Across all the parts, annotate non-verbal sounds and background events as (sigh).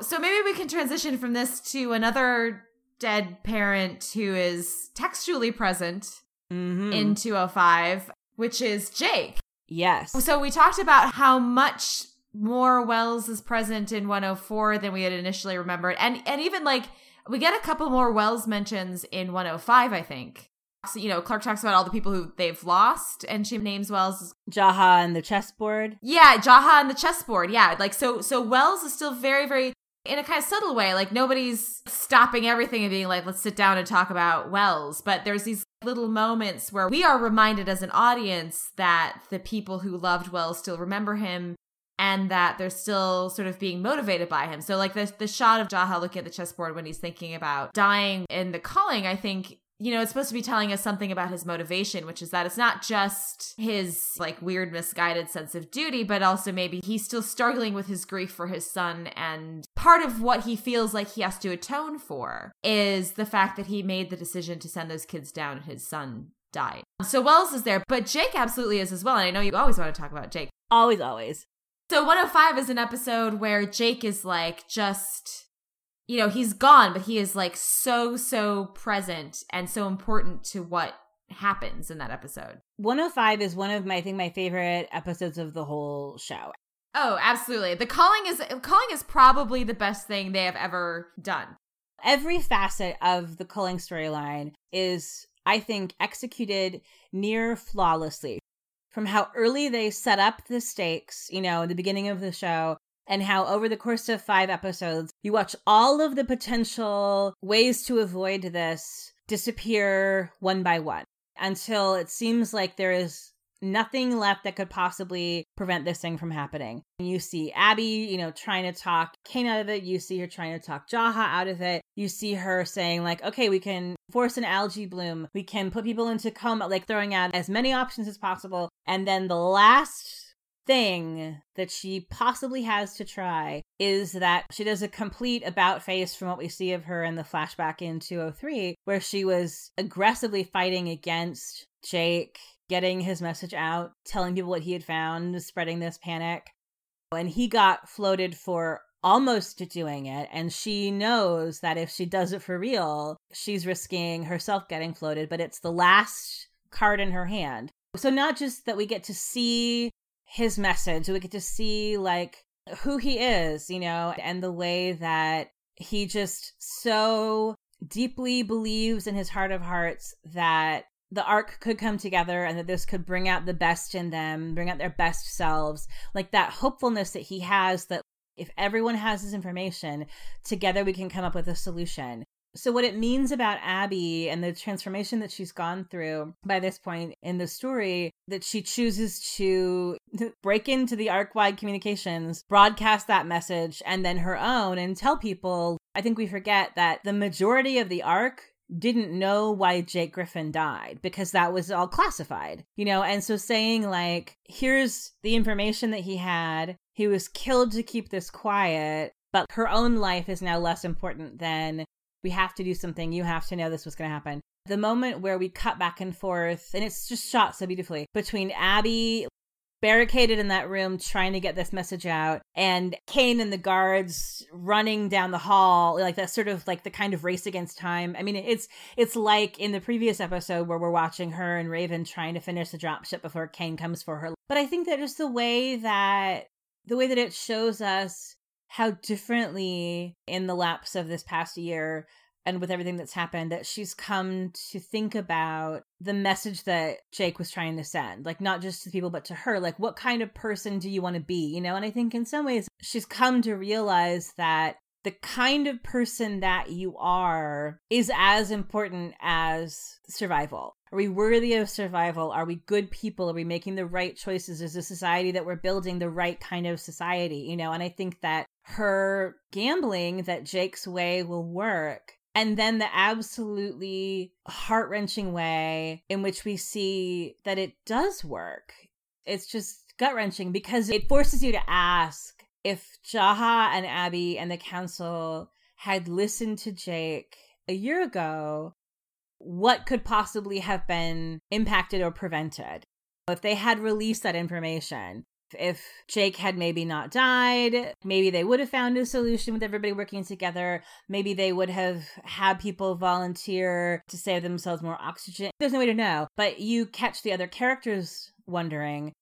So maybe we can transition from this to another dead parent who is textually present Mm-hmm. in 205, which is Jake. yes. So we talked about how much more Wells is present in 104 than we had initially remembered. And and even like we get a couple more Wells mentions in 105, I think. So, you know, Clarke talks about all the people who they've lost and she names Wells Jaha and the chessboard. yeah, Jaha and the chessboard. Yeah, like so. So Wells is still very, very in a kind of subtle way. Like nobody's stopping everything and being like, "Let's sit down and talk about Wells." But there's these little moments where we are reminded as an audience that the people who loved Wells still remember him. And that they're still sort of being motivated by him. So, like the the shot of Jaha looking at the chessboard when he's thinking about dying in the culling, I think you know, it's supposed to be telling us something about his motivation, which is that it's not just his like weird, misguided sense of duty, but also maybe he's still struggling with his grief for his son. And part of what he feels like he has to atone for is the fact that he made the decision to send those kids down and his son died. So Wells is there, but Jake absolutely is as well. And I know you always want to talk about Jake. Always, always. So 105 is an episode where Jake is like just you know, he's gone, but he is like so so present and so important to what happens in that episode. 105 is one of my I think my favorite episodes of the whole show. Oh, absolutely. The culling is culling is probably the best thing they have ever done. Every facet of the Culling storyline is, I think, executed near flawlessly. From how early they set up the stakes, you know, in the beginning of the show, and how over the course of five episodes, you watch all of the potential ways to avoid this disappear one by one until it seems like there is nothing left that could possibly prevent this thing from happening. You see Abby, you know, trying to talk Kane out of it. You see her trying to talk Jaha out of it. You see her saying, like, okay, we can force an algae bloom. We can put people into coma, like throwing out as many options as possible. And then the last thing that she possibly has to try is that she does a complete about face from what we see of her in the flashback in 203, where she was aggressively fighting against Jake, getting his message out, telling people what he had found, spreading this panic. And he got floated for almost doing it. And she knows that if she does it for real, she's risking herself getting floated, but it's the last card in her hand. So, not just that we get to see his message, we get to see like who he is, you know, and the way that he just so deeply believes in his heart of hearts that the ark could come together and that this could bring out the best in them, bring out their best selves. Like that hopefulness that he has that if everyone has this information, together we can come up with a solution. So, what it means about Abby and the transformation that she's gone through by this point in the story, that she chooses to (laughs) break into the ark wide communications, broadcast that message, and then her own, and tell people. I think we forget that the majority of the ark didn't know why Jake Griffin died because that was all classified, you know? And so saying, like, here's the information that he had, he was killed to keep this quiet, but her own life is now less important than we have to do something. You have to know this was going to happen. The moment where we cut back and forth, and it's just shot so beautifully between Abby barricaded in that room trying to get this message out and Kane and the guards running down the hall like that sort of like the kind of race against time i mean it's it's like in the previous episode where we're watching her and raven trying to finish the dropship before Kane comes for her but i think that just the way that the way that it shows us how differently in the lapse of this past year and with everything that's happened that she's come to think about the message that Jake was trying to send like not just to people but to her like what kind of person do you want to be you know and I think in some ways she's come to realize that the kind of person that you are is as important as survival. Are we worthy of survival? Are we good people? Are we making the right choices? Is the society that we're building the right kind of society? You know, and I think that her gambling that Jake's way will work and then the absolutely heart wrenching way in which we see that it does work. It's just gut wrenching because it forces you to ask if Jaha and Abby and the council had listened to Jake a year ago, what could possibly have been impacted or prevented? If they had released that information, If Jake had maybe not died, maybe they would have found a solution with everybody working together. Maybe they would have had people volunteer to save themselves more oxygen. There's no way to know. But you catch the other characters wondering.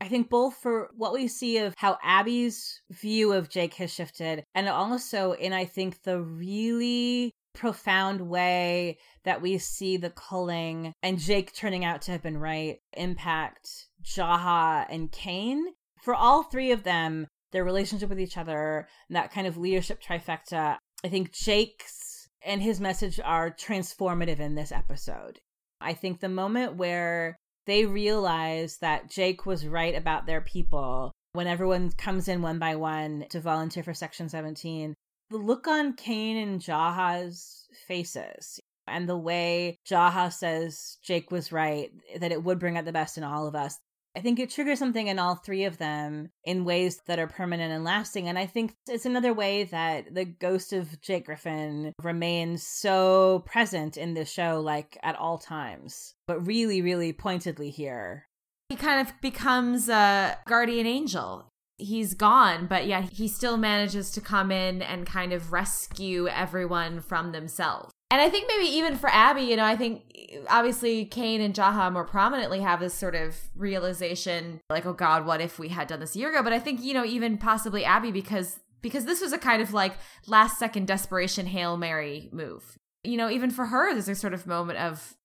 I think both for what we see of how Abby's view of Jake has shifted, and also in, I think, the really profound way that we see the culling and Jake turning out to have been right impact Jaha and Kane. For all three of them, their relationship with each other, and that kind of leadership trifecta, I think Jake's and his message are transformative in this episode. I think the moment where they realize that Jake was right about their people when everyone comes in one by one to volunteer for Section 17, the look on Kane and Jaha's faces and the way Jaha says Jake was right, that it would bring out the best in all of us. I think it triggers something in all three of them in ways that are permanent and lasting. And I think it's another way that the ghost of Jake Griffin remains so present in this show, like at all times, but really, really pointedly here. He kind of becomes a guardian angel he's gone, but yeah, he still manages to come in and kind of rescue everyone from themselves. And I think maybe even for Abby, you know, I think obviously Kane and Jaha more prominently have this sort of realization like, oh God, what if we had done this a year ago? But I think, you know, even possibly Abby because because this was a kind of like last second desperation Hail Mary move. You know, even for her, there's a sort of moment of,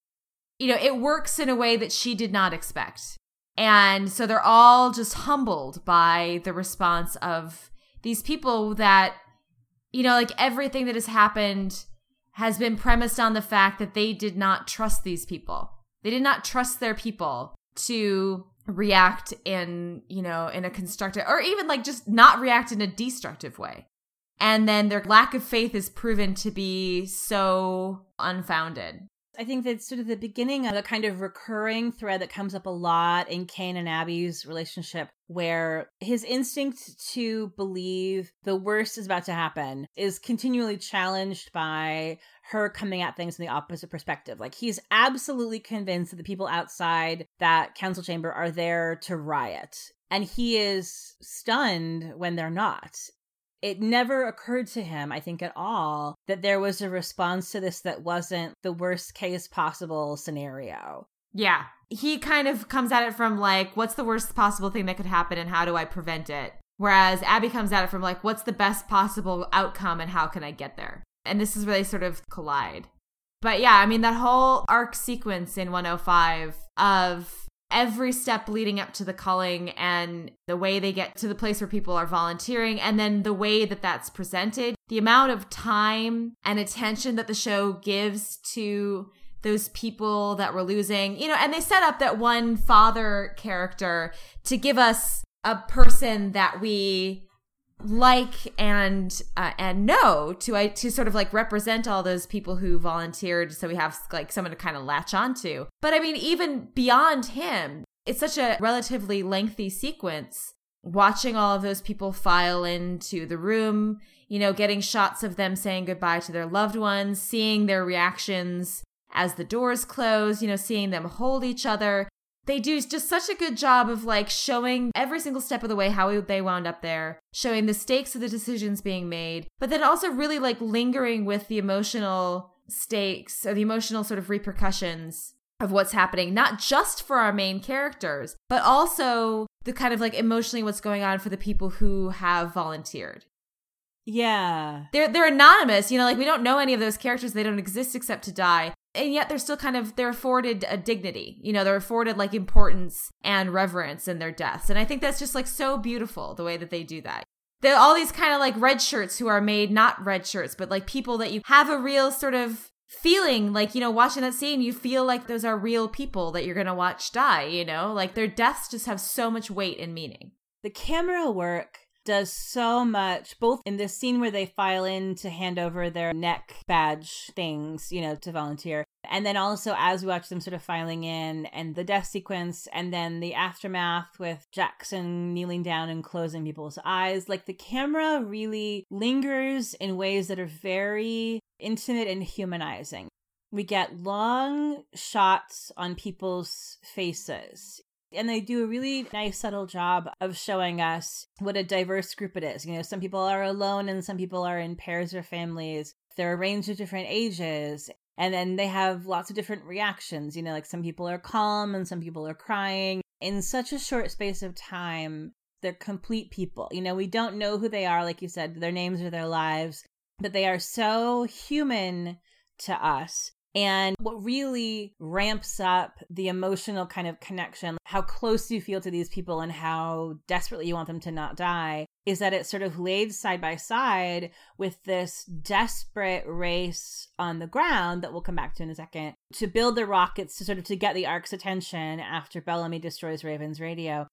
you know, it works in a way that she did not expect. And so they're all just humbled by the response of these people that, you know, like everything that has happened has been premised on the fact that they did not trust these people. They did not trust their people to react in, you know, in a constructive or even like just not react in a destructive way. And then their lack of faith is proven to be so unfounded. I think that's sort of the beginning of a kind of recurring thread that comes up a lot in Kane and Abby's relationship, where his instinct to believe the worst is about to happen is continually challenged by her coming at things from the opposite perspective. Like he's absolutely convinced that the people outside that council chamber are there to riot. And he is stunned when they're not it never occurred to him, I think, at all, that there was a response to this that wasn't the worst case possible scenario. Yeah. He kind of comes at it from like, what's the worst possible thing that could happen and how do I prevent it? Whereas Abby comes at it from like, what's the best possible outcome and how can I get there? And this is where they sort of collide. But yeah, I mean, that whole arc sequence in 105 of every step leading up to the culling and the way they get to the place where people are volunteering and then the way that that's presented the amount of time and attention that the show gives to those people that we're losing you know and they set up that one father character to give us a person that we like and uh, and know to I to sort of like represent all those people who volunteered so we have like someone to kind of latch onto. But I mean even beyond him, it's such a relatively lengthy sequence watching all of those people file into the room, you know, getting shots of them saying goodbye to their loved ones, seeing their reactions as the doors close, you know, seeing them hold each other, they do just such a good job of like showing every single step of the way how they wound up there, showing the stakes of the decisions being made, but then also really like lingering with the emotional stakes or the emotional sort of repercussions of what's happening, not just for our main characters, but also the kind of like emotionally what's going on for the people who have volunteered. Yeah. They're they're anonymous, you know, like we don't know any of those characters. They don't exist except to die and yet they're still kind of they're afforded a dignity you know they're afforded like importance and reverence in their deaths. And i think that's just like so beautiful the way that they do that. They're all these kind of like red shirts who are made not red shirts but like people that you have a real sort of feeling like you know watching that scene you feel like those are real people that you're gonna watch die you know? Like their deaths just have so much weight and meaning. The camera work does so much, both in this scene where they file in to hand over their neck badge things, you know, to volunteer. And then also as we watch them sort of filing in and the death sequence and then the aftermath with Jackson kneeling down and closing people's eyes. Like the camera really lingers in ways that are very intimate and humanizing. We get long shots on people's faces And they do a really nice, subtle job of showing us what a diverse group it is. You know, some people are alone and some people are in pairs or families. They're a range of different ages. And then they have lots of different reactions. You know, like some people are calm and some people are crying. In such a short space of time, they're complete people. You know, we don't know who they are, like you said, their names or their lives, but they are so human to us. And what really ramps up the emotional kind of connection, how close you feel to these people and how desperately you want them to not die, is that it's sort of laid side by side with this desperate race on the ground that we'll come back to in a second to build the rockets to sort of to get the ark's attention after Bellamy destroys Raven's radio.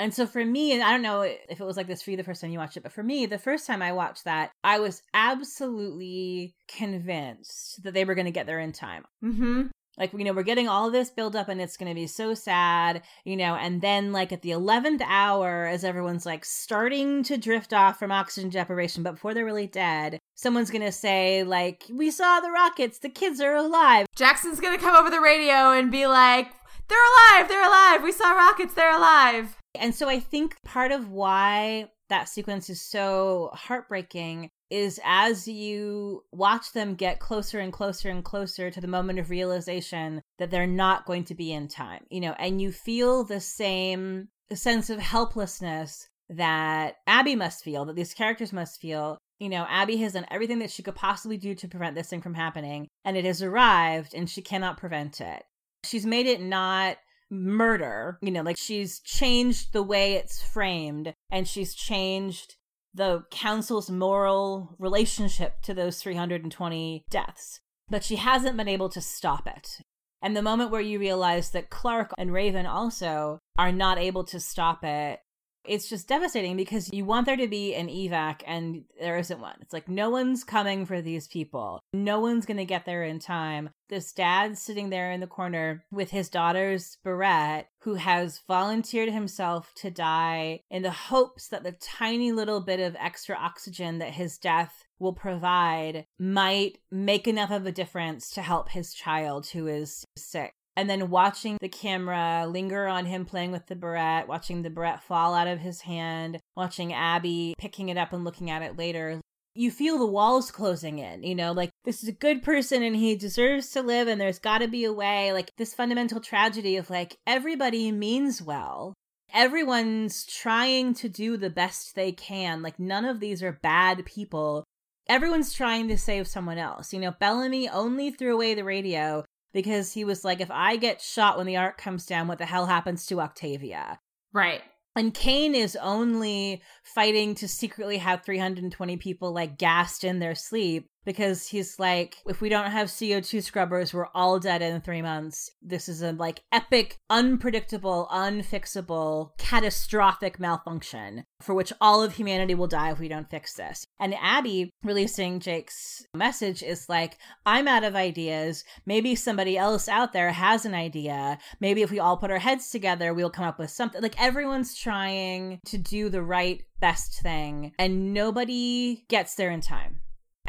And so for me, and I don't know if it was like this for you the first time you watched it, but for me, the first time I watched that, I was absolutely convinced that they were going to get there in time. Mm-hmm. Like, you know, we're getting all of this build up and it's going to be so sad, you know, and then like at the 11th hour, as everyone's like starting to drift off from oxygen deprivation, but before they're really dead, someone's going to say, like, we saw the rockets, the kids are alive. Jackson's going to come over the radio and be like, they're alive, they're alive, we saw rockets, they're alive. And so I think part of why that sequence is so heartbreaking is as you watch them get closer and closer and closer to the moment of realization that they're not going to be in time, you know, and you feel the same sense of helplessness that Abby must feel, that these characters must feel. You know, Abby has done everything that she could possibly do to prevent this thing from happening, and it has arrived, and she cannot prevent it. She's made it not murder. You know, like she's changed the way it's framed and she's changed the council's moral relationship to those 320 deaths. But she hasn't been able to stop it. And the moment where you realize that Clarke and Raven also are not able to stop it it's just devastating because you want there to be an evac and there isn't one. It's like no one's coming for these people. No one's going to get there in time. This dad sitting there in the corner with his daughter's barrette who has volunteered himself to die in the hopes that the tiny little bit of extra oxygen that his death will provide might make enough of a difference to help his child who is sick and then watching the camera linger on him playing with the barrette, watching the barrette fall out of his hand, watching Abby picking it up and looking at it later. You feel the walls closing in, you know, like this is a good person and he deserves to live and there's got to be a way. Like this fundamental tragedy of like everybody means well. Everyone's trying to do the best they can. Like none of these are bad people everyone's trying to save someone else. You know, Bellamy only threw away the radio because he was like, if I get shot when the ark comes down, what the hell happens to Octavia? Right. And Kane is only fighting to secretly have 320 people like gassed in their sleep because he's like, if we don't have CO2 scrubbers, we're all dead in three months. This is a like epic, unpredictable, unfixable, catastrophic malfunction for which all of humanity will die if we don't fix this. And Abby releasing Jake's message is like, I'm out of ideas. Maybe somebody else out there has an idea. Maybe if we all put our heads together, we'll come up with something. Like everyone's trying to do the right, best thing, and nobody gets there in time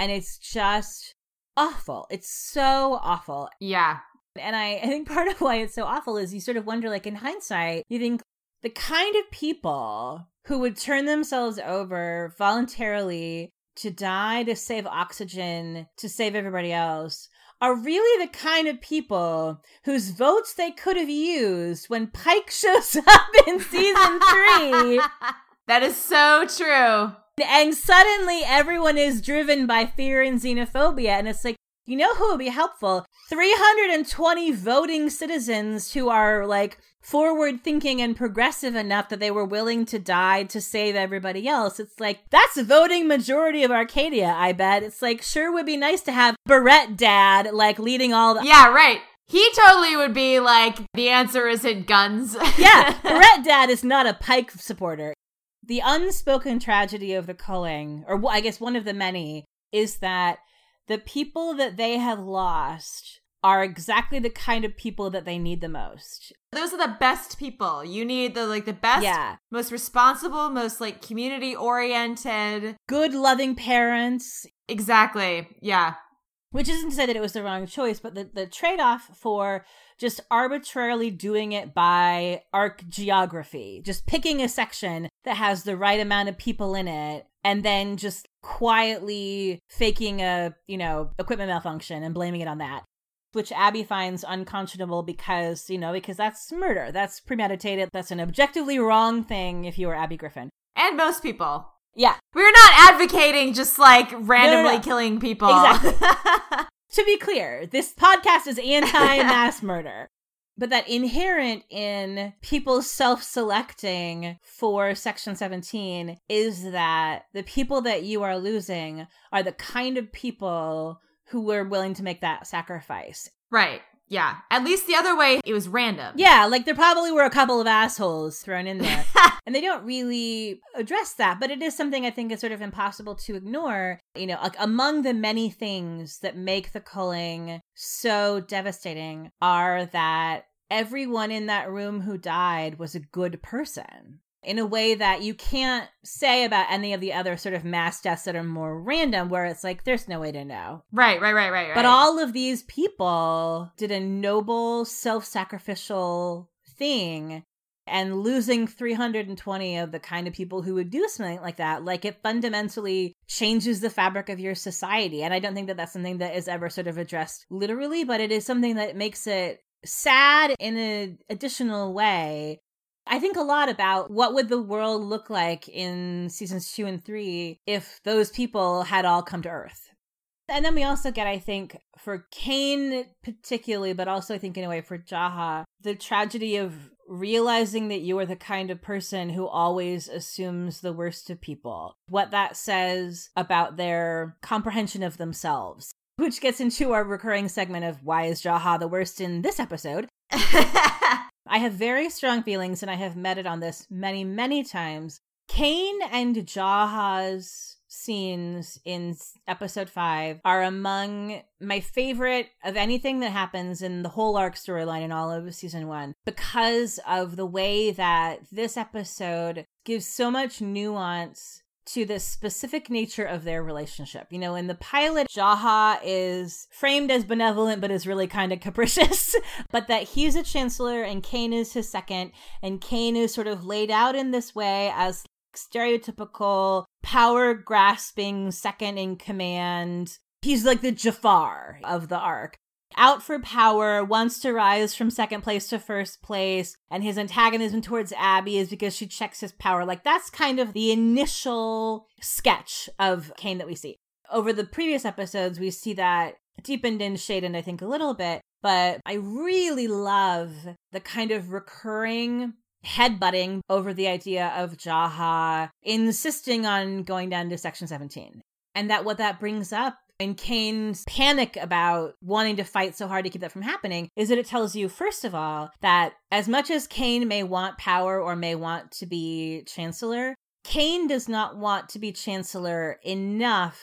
and it's just awful. It's so awful. Yeah. And I, I think part of why it's so awful is you sort of wonder, like in hindsight, you think the kind of people who would turn themselves over voluntarily to die to save oxygen, to save everybody else, are really the kind of people whose votes they could have used when Pike (laughs) shows up in season three. (laughs) that is so true and suddenly everyone is driven by fear and xenophobia. And it's like, you know who would be helpful? 320 voting citizens who are like forward thinking and progressive enough that they were willing to die to save everybody else. It's like, that's a voting majority of Arcadia, I bet. It's like, sure would be nice to have Barrette dad like leading all the. Yeah, right. He totally would be like, the answer isn't guns. yeah, (laughs) Barrette dad is not a Pike supporter the unspoken tragedy of the culling, or I guess one of the many, is that the people that they have lost are exactly the kind of people that they need the most. Those are the best people. You need the like the best, yeah. most responsible, most like community oriented, good loving parents. Exactly. Yeah. Which isn't to say that it was the wrong choice, but the, the trade off for just arbitrarily doing it by ark geography, just picking a section that has the right amount of people in it, and then just quietly faking a, you know, equipment malfunction and blaming it on that. Which Abby finds unconscionable because, you know, because that's murder. That's premeditated. That's an objectively wrong thing if you were Abby Griffin. And most people. Yeah. We're not advocating just like randomly No, no, no. killing people. Exactly. (laughs) to be clear, this podcast is anti mass (laughs) murder. But that inherent in people self selecting for Section 17 is that the people that you are losing are the kind of people who were willing to make that sacrifice. right. Yeah. At least the other way, it was random. Yeah, like there probably were a couple of assholes thrown in there. (laughs) and they don't really address that, but it is something I think is sort of impossible to ignore. You know, like among the many things that make the culling so devastating are that everyone in that room who died was a good person. In a way that you can't say about any of the other sort of mass deaths that are more random, where it's like, there's no way to know. Right, right, right, right, right. But all of these people did a noble, self sacrificial thing. And losing 320 of the kind of people who would do something like that, like it fundamentally changes the fabric of your society. And I don't think that that's something that is ever sort of addressed literally, but it is something that makes it sad in an additional way I think a lot about what would the world look like in seasons 2 and 3 if those people had all come to earth. And then we also get I think for Kane particularly but also I think in a way for Jaha the tragedy of realizing that you are the kind of person who always assumes the worst of people. What that says about their comprehension of themselves. Which gets into our recurring segment of why is Jaha the worst in this episode? (laughs) I have very strong feelings, and I have met it on this many, many times. Kane and Jaha's scenes in episode five are among my favorite of anything that happens in the whole arc storyline in all of season one because of the way that this episode gives so much nuance to the specific nature of their relationship. You know, in the pilot, Jaha is framed as benevolent, but is really kind of capricious. (laughs) but that he's a chancellor and Kane is his second, and Kane is sort of laid out in this way as stereotypical power grasping second in command. He's like the Jafar of the ark out for power, wants to rise from second place to first place, and his antagonism towards Abby is because she checks his power. Like that's kind of the initial sketch of Kane that we see. Over the previous episodes, we see that deepened in shaded, I think, a little bit, but I really love the kind of recurring headbutting over the idea of Jaha insisting on going down to section 17. And that what that brings up and Kane's panic about wanting to fight so hard to keep that from happening is that it tells you, first of all, that as much as Kane may want power or may want to be chancellor, Kane does not want to be chancellor enough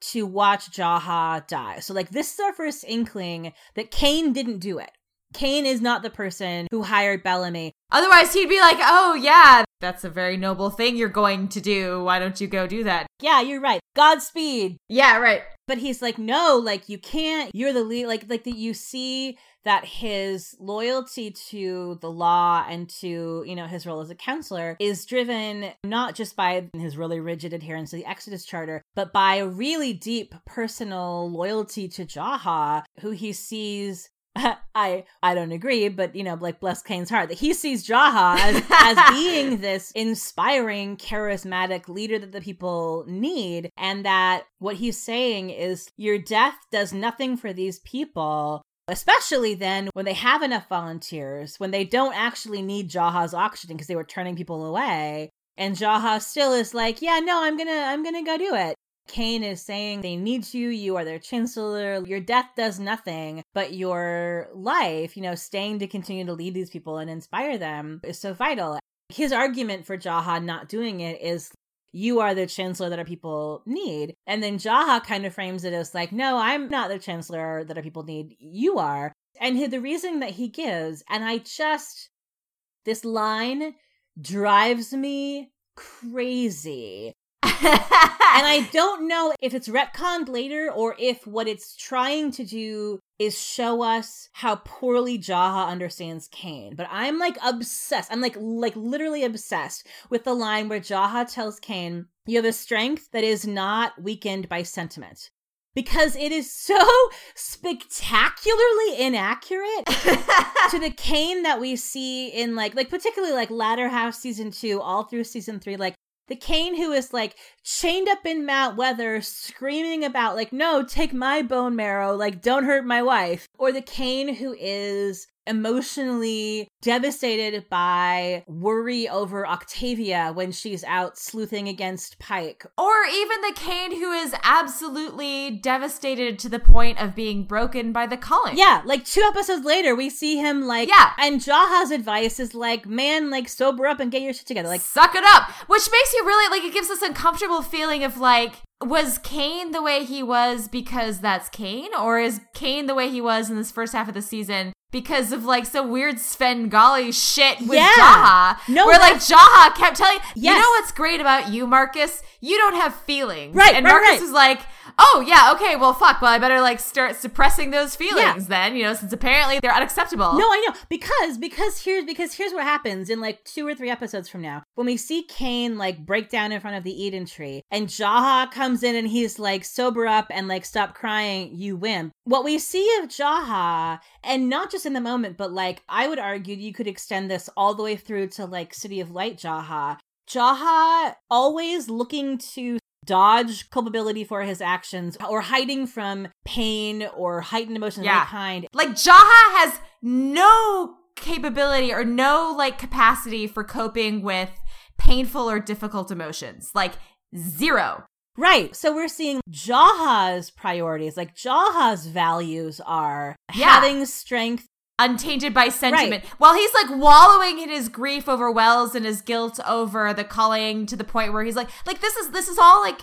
to watch Jaha die. So, like, this is our first inkling that Kane didn't do it. Kane is not the person who hired Bellamy. Otherwise, he'd be like, oh, yeah, that's a very noble thing you're going to do. Why don't you go do that? Yeah, you're right. Godspeed. Yeah, right. But he's like, no, like you can't. You're the lead. Like, like that. You see that his loyalty to the law and to you know his role as a counselor is driven not just by his really rigid adherence to the Exodus Charter, but by a really deep personal loyalty to Jaha, who he sees (laughs) I I don't agree, but you know, like bless Kane's heart that he sees Jaha as, as (laughs) being this inspiring, charismatic leader that the people need, and that what he's saying is your death does nothing for these people. Especially then when they have enough volunteers, when they don't actually need Jaha's oxygen because they were turning people away. And Jaha still is like, yeah, no, I'm gonna, I'm gonna go do it. Kane is saying they need you, you are their chancellor, your death does nothing, but your life, you know, staying to continue to lead these people and inspire them is so vital. His argument for Jaha not doing it is you are the chancellor that our people need. And then Jaha kind of frames it as like, no, I'm not the chancellor that our people need. You are. And the reason that he gives, and I just, this line drives me crazy and I don't know if it's retconned later or if what it's trying to do is show us how poorly Jaha understands Kane. But I'm like obsessed. I'm like like literally obsessed with the line where Jaha tells Kane, "You have a strength that is not weakened by sentiment." Because it is so spectacularly inaccurate (laughs) to the Kane that we see in like like particularly like latter half season 2 all through season 3 like the Kane who is like chained up in Mount Weather, screaming about, like, no, take my bone marrow, like, don't hurt my wife. Or the Kane who is emotionally devastated by worry over Octavia when she's out sleuthing against Pike. Or even the Kane who is absolutely devastated to the point of being broken by the culling. Yeah, like two episodes later, we see him like, yeah. And Jaha's advice is like, man, like sober up and get your shit together. Like, suck it up. Which makes you really, like, it gives us uncomfortable feeling of like, was Kane the way he was because that's Kane, Or is Kane the way he was in this first half of the season because of like some weird Svengali shit with yeah. Jaha. No, where like Jaha kept telling yes. you know what's great about you, Marcus? You don't have feelings. Right. And right, Marcus right. was like, oh yeah, okay, well fuck, well I better like start suppressing those feelings yeah. then, you know, since apparently they're unacceptable. No, I know. Because because here's because here's what happens in like two or three episodes from now. When we see Kane like break down in front of the Eden tree and Jaha comes in and he's like sober up and like stop crying, you wimp. What we see of Jaha, and not just in the moment, but like I would argue you could extend this all the way through to like City of Light Jaha. Jaha always looking to dodge culpability for his actions or hiding from pain or heightened emotions yeah. of any kind. Like Jaha has no capability or no like capacity for coping with painful or difficult emotions. Like zero. Right. So we're seeing Jaha's priorities, like Jaha's values are yeah. having strength untainted by sentiment. Right. While he's like wallowing in his grief over Wells and his guilt over the culling to the point where he's like, like this is this is all like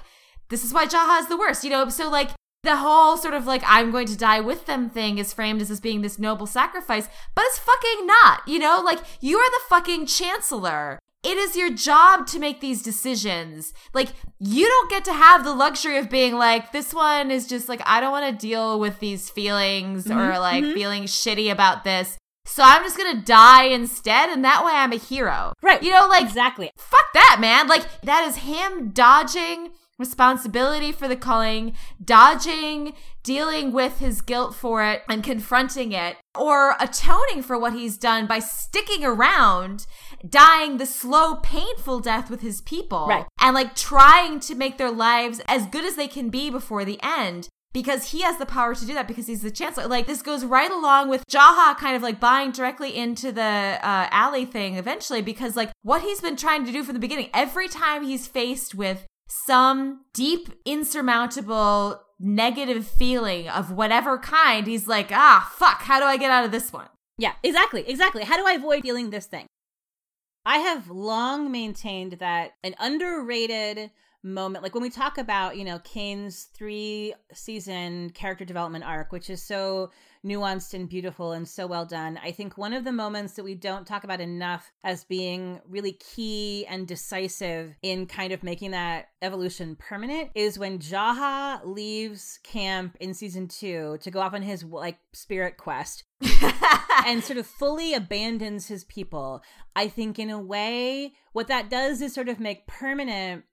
this is why Jaha is the worst, you know. So like the whole sort of like I'm going to die with them thing is framed as this being this noble sacrifice, but it's fucking not, you know. Like you are the fucking chancellor. It is your job to make these decisions. Like, you don't get to have the luxury of being like, this one is just like, I don't want to deal with these feelings mm-hmm, or like mm-hmm. feeling shitty about this. So I'm just gonna die instead, and that way I'm a hero. Right. You know, like, exactly. Fuck that, man. Like, that is him dodging responsibility for the culling, dodging dealing with his guilt for it and confronting it, or atoning for what he's done by sticking around, dying the slow, painful death with his people. Right. And like trying to make their lives as good as they can be before the end because he has the power to do that because he's the chancellor. Like this goes right along with Jaha kind of like buying directly into the uh, ALIE thing eventually because like what he's been trying to do from the beginning. Every time he's faced with some deep, insurmountable negative feeling of whatever kind, he's like, ah, fuck, how do I get out of this one? Yeah, exactly, exactly. How do I avoid feeling this thing? I have long maintained that an underrated moment, like when we talk about, you know, Kane's three season character development arc, which is so nuanced and beautiful and so well done. I think one of the moments that we don't talk about enough as being really key and decisive in kind of making that evolution permanent is when Jaha leaves camp in season two to go off on his like spirit quest. (laughs) and sort of fully abandons his people. I think, in a way, what that does is sort of make permanent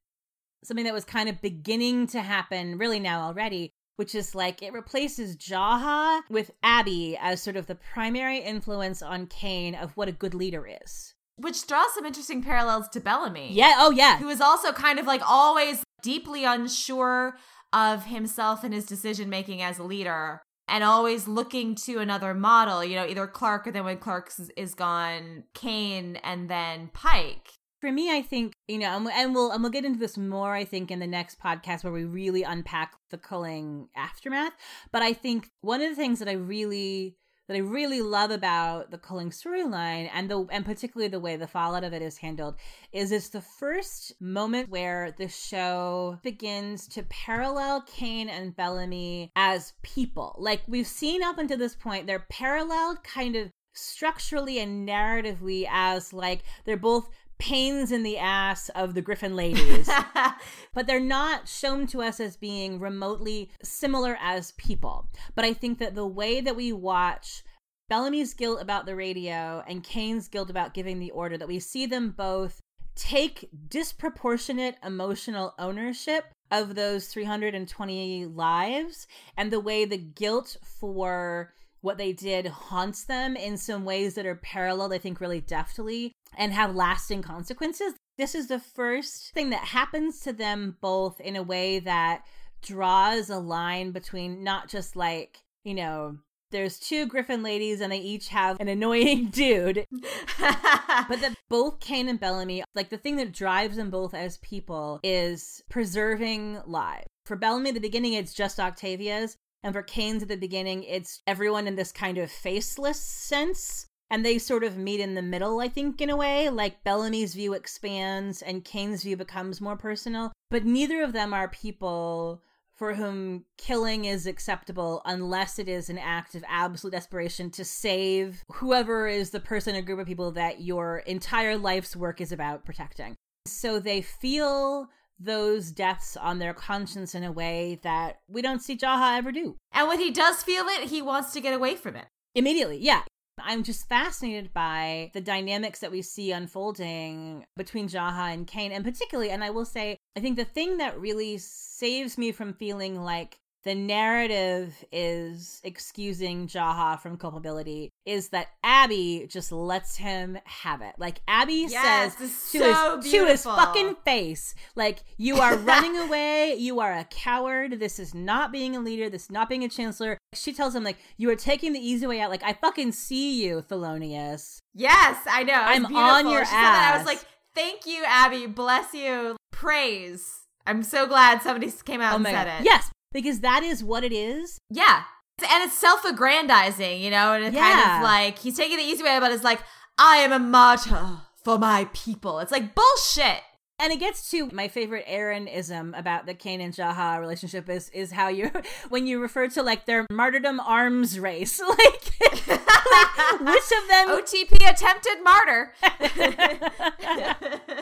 something that was kind of beginning to happen really now already, which is like it replaces Jaha with Abby as sort of the primary influence on Kane of what a good leader is. Which draws some interesting parallels to Bellamy. Yeah, oh yeah. Who is also kind of like always deeply unsure of himself and his decision making as a leader and always looking to another model, you know, either Clarke or then when Clarke is gone, Kane and then Pike for me, I think you know, and we'll and we'll get into this more. I think in the next podcast where we really unpack the culling aftermath. But I think one of the things that I really that I really love about the culling storyline and the and particularly the way the fallout of it is handled is it's the first moment where the show begins to parallel Kane and Bellamy as people. Like we've seen up until this point, they're paralleled kind of structurally and narratively as like they're both pains in the ass of the Griffin ladies. (laughs) but they're not shown to us as being remotely similar as people. But I think that the way that we watch Bellamy's guilt about the radio and Kane's guilt about giving the order, that we see them both take disproportionate emotional ownership of those 320 lives and the way the guilt for what they did haunts them in some ways that are paralleled, I think, really deftly and have lasting consequences. This is the first thing that happens to them both in a way that draws a line between not just like, you know, there's two Griffin ladies and they each have an annoying (laughs) dude. (laughs) but that both kane and Bellamy, like the thing that drives them both as people is preserving lives. For Bellamy, at the beginning, it's just Octavia's. And for Kane's at the beginning, it's everyone in this kind of faceless sense. And they sort of meet in the middle, I think, in a way. Like Bellamy's view expands and Kane's view becomes more personal. But neither of them are people for whom killing is acceptable unless it is an act of absolute desperation to save whoever is the person or group of people that your entire life's work is about protecting. So they feel those deaths on their conscience in a way that we don't see Jaha ever do. And when he does feel it, he wants to get away from it. Immediately, yeah. I'm just fascinated by the dynamics that we see unfolding between Jaha and Kane, and particularly, and I will say, I think the thing that really saves me from feeling like the narrative is excusing Jaha from culpability is that Abby just lets him have it. Like Abby yes, says to, so his, to his fucking face, like, you are (laughs) running away, you are a coward, this is not being a leader, this is not being a chancellor. She tells him, like, you are taking the easy way out. Like, I fucking see you, Thelonious. Yes, I know. I'm beautiful. on your she ass. I was like, thank you, Abby. Bless you. Praise. I'm so glad somebody came out oh and said God. it. Yes, because that is what it is. Yeah. And it's self aggrandizing, you know, and it's Yeah. kind of like he's taking the easy way, but it's like, I am a martyr for my people. It's like bullshit. And it gets to my favorite Aaronism about the Kane and Jaha relationship is is how you (laughs) when you refer to like their martyrdom arms race, (laughs) like, like which of them OTP attempted martyr. (laughs)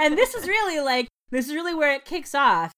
and this is really like this is really where it kicks off.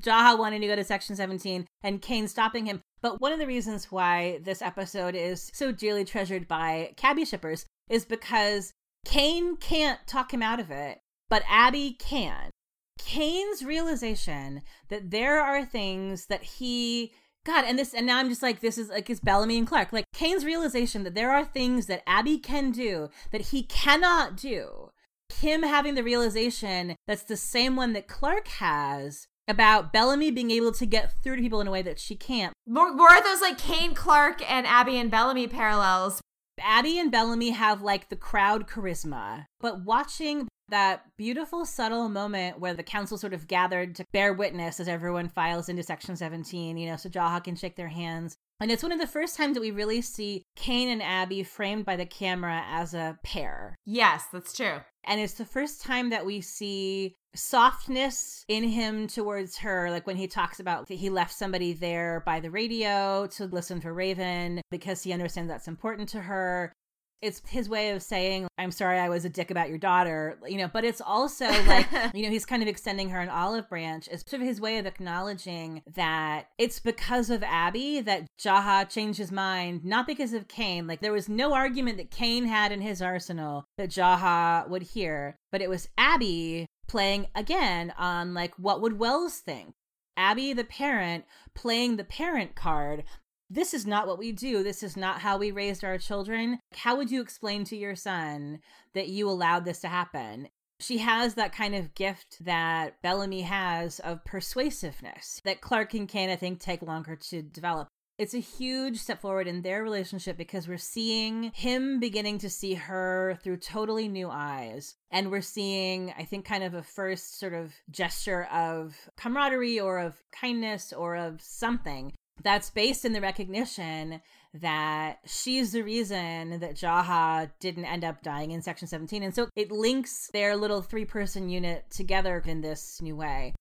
Jaha wanting to go to Section 17 and Kane stopping him. But one of the reasons why this episode is so dearly treasured by Kabby shippers is because Kane can't talk him out of it, but Abby can. Kane's realization that there are things that he God, and this, and now I'm just like, this is like, it's Bellamy and Clarke. Like, Kane's realization that there are things that Abby can do that he cannot do. Him having the realization that's the same one that Clarke has about Bellamy being able to get through to people in a way that she can't. More, more of those like Kane Clarke and Abby and Bellamy parallels. Abby and Bellamy have like the crowd charisma, but watching that beautiful, subtle moment where the council sort of gathered to bear witness as everyone files into Section 17, you know, so Jaha can shake their hands. And it's one of the first times that we really see Kane and Abby framed by the camera as a pair. Yes, that's true. And it's the first time that we see softness in him towards her. Like when he talks about that he left somebody there by the radio to listen for Raven because he understands that's important to her. It's his way of saying, I'm sorry I was a dick about your daughter, you know, but it's also (laughs) like, you know, he's kind of extending her an olive branch. It's sort of his way of acknowledging that it's because of Abby that Jaha changed his mind, not because of Kane. Like there was no argument that Kane had in his arsenal that Jaha would hear, but it was Abby playing again on like, what would Wells think? Abby, the parent, playing the parent card this is not what we do. This is not how we raised our children. How would you explain to your son that you allowed this to happen? She has that kind of gift that Bellamy has of persuasiveness that Clarke and Kane, I think, take longer to develop. It's a huge step forward in their relationship because we're seeing him beginning to see her through totally new eyes. And we're seeing, I think, kind of a first sort of gesture of camaraderie or of kindness or of something that's based in the recognition that she's the reason that Jaha didn't end up dying in Section 17. And so it links their little three person unit together in this new way.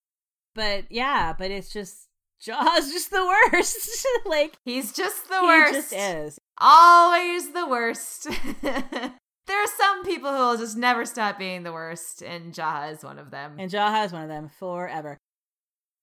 But yeah, but it's just Jaha's just the worst. (laughs) like he's just the he worst. just is. Always the worst. (laughs) There are some people who will just never stop being the worst, and Jaha is one of them. And Jaha is one of them forever.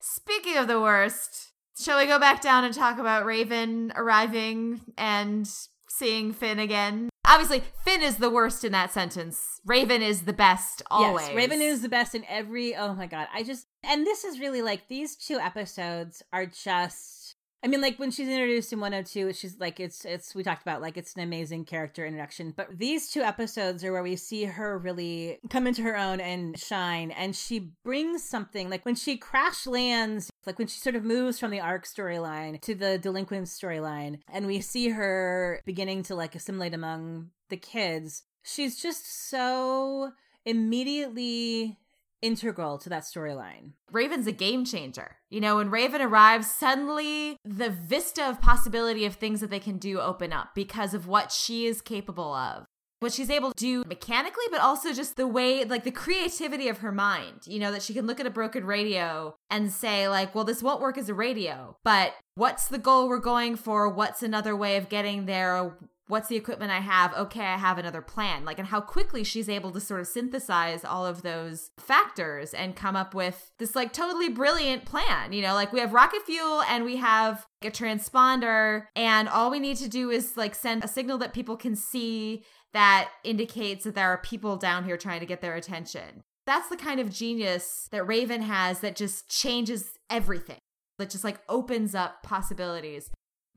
Speaking of the worst, shall we go back down and talk about Raven arriving and seeing Finn again? Obviously, Finn is the worst in that sentence. Raven is the best always. Yes, Raven is the best in every. Oh my god, I just and this is really like these two episodes are just I mean, like when she's introduced in 102, she's like, it's, it's, we talked about like it's an amazing character introduction. But these two episodes are where we see her really come into her own and shine. And she brings something like when she crash lands, like when she sort of moves from the ark storyline to the delinquent storyline, and we see her beginning to like assimilate among the kids. She's just so immediately integral to that storyline. Raven's a game changer. You know, when Raven arrives, suddenly the vista of possibility of things that they can do open up because of what she is capable of. What she's able to do mechanically, but also just the way, like the creativity of her mind, you know, that she can look at a broken radio and say, like, well, this won't work as a radio, but what's the goal we're going for? What's another way of getting there? What's the equipment I have? Okay, I have another plan. Like, and how quickly she's able to sort of synthesize all of those factors and come up with this like totally brilliant plan. You know, like we have rocket fuel and we have a transponder, and all we need to do is like send a signal that people can see that indicates that there are people down here trying to get their attention. That's the kind of genius that Raven has that just changes everything that just like opens up possibilities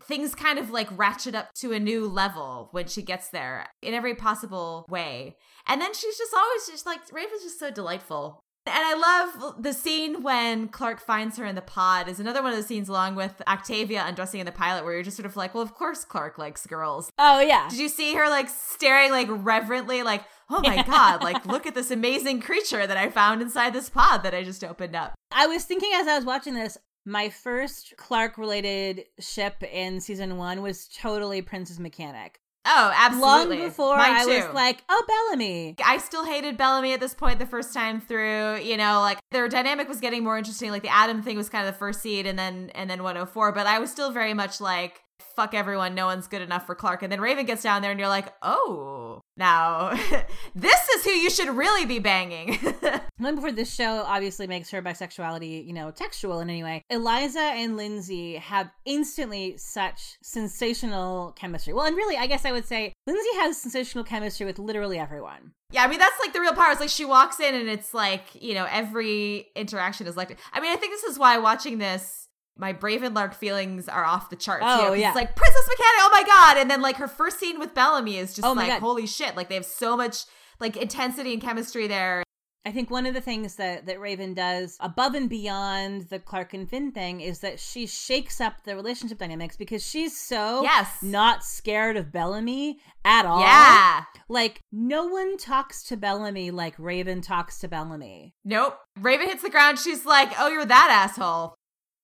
things kind of like ratchet up to a new level when she gets there in every possible way. And then she's just always just like Raven's just so delightful. And I love the scene when Clarke finds her in the pod is another one of the scenes along with Octavia undressing in the pilot where you're just sort of like, well, of course Clarke likes girls. Oh yeah. Did you see her like staring like reverently like, oh my (laughs) god, like look at this amazing creature that I found inside this pod that I just opened up. I was thinking as I was watching this, my first Clarke related ship in season one was totally Princess Mechanic. Oh, absolutely. Long before Mine I too. was like, oh, Bellamy. I still hated Bellamy at this point the first time through. You know, like their dynamic was getting more interesting. Like the Adam thing was kind of the first seed and then and then 104. But I was still very much like, fuck everyone, no one's good enough for Clarke. And then Raven gets down there and you're like, oh, now (laughs) this is who you should really be banging. (laughs) Long before this show obviously makes her bisexuality, you know, textual in any way. Eliza and Lindsey have instantly such sensational chemistry. Well, and really, I guess I would say Lindsey has sensational chemistry with literally everyone. Yeah, I mean that's like the real power. It's like she walks in and it's like, you know, every interaction is like I mean, I think this is why watching this my Brave and Lark feelings are off the charts. Oh, you know, yeah. It's like Princess Mechanic, oh my God. And then like her first scene with Bellamy is just Oh like, holy shit. Like they have so much like intensity and chemistry there. I think one of the things that, that Raven does above and beyond the Clarke and Finn thing is that she shakes up the relationship dynamics because she's so Yes. not scared of Bellamy at all. Yeah. Like, no one talks to Bellamy like Raven talks to Bellamy. Nope. Raven hits the ground. She's like, oh, you're that asshole.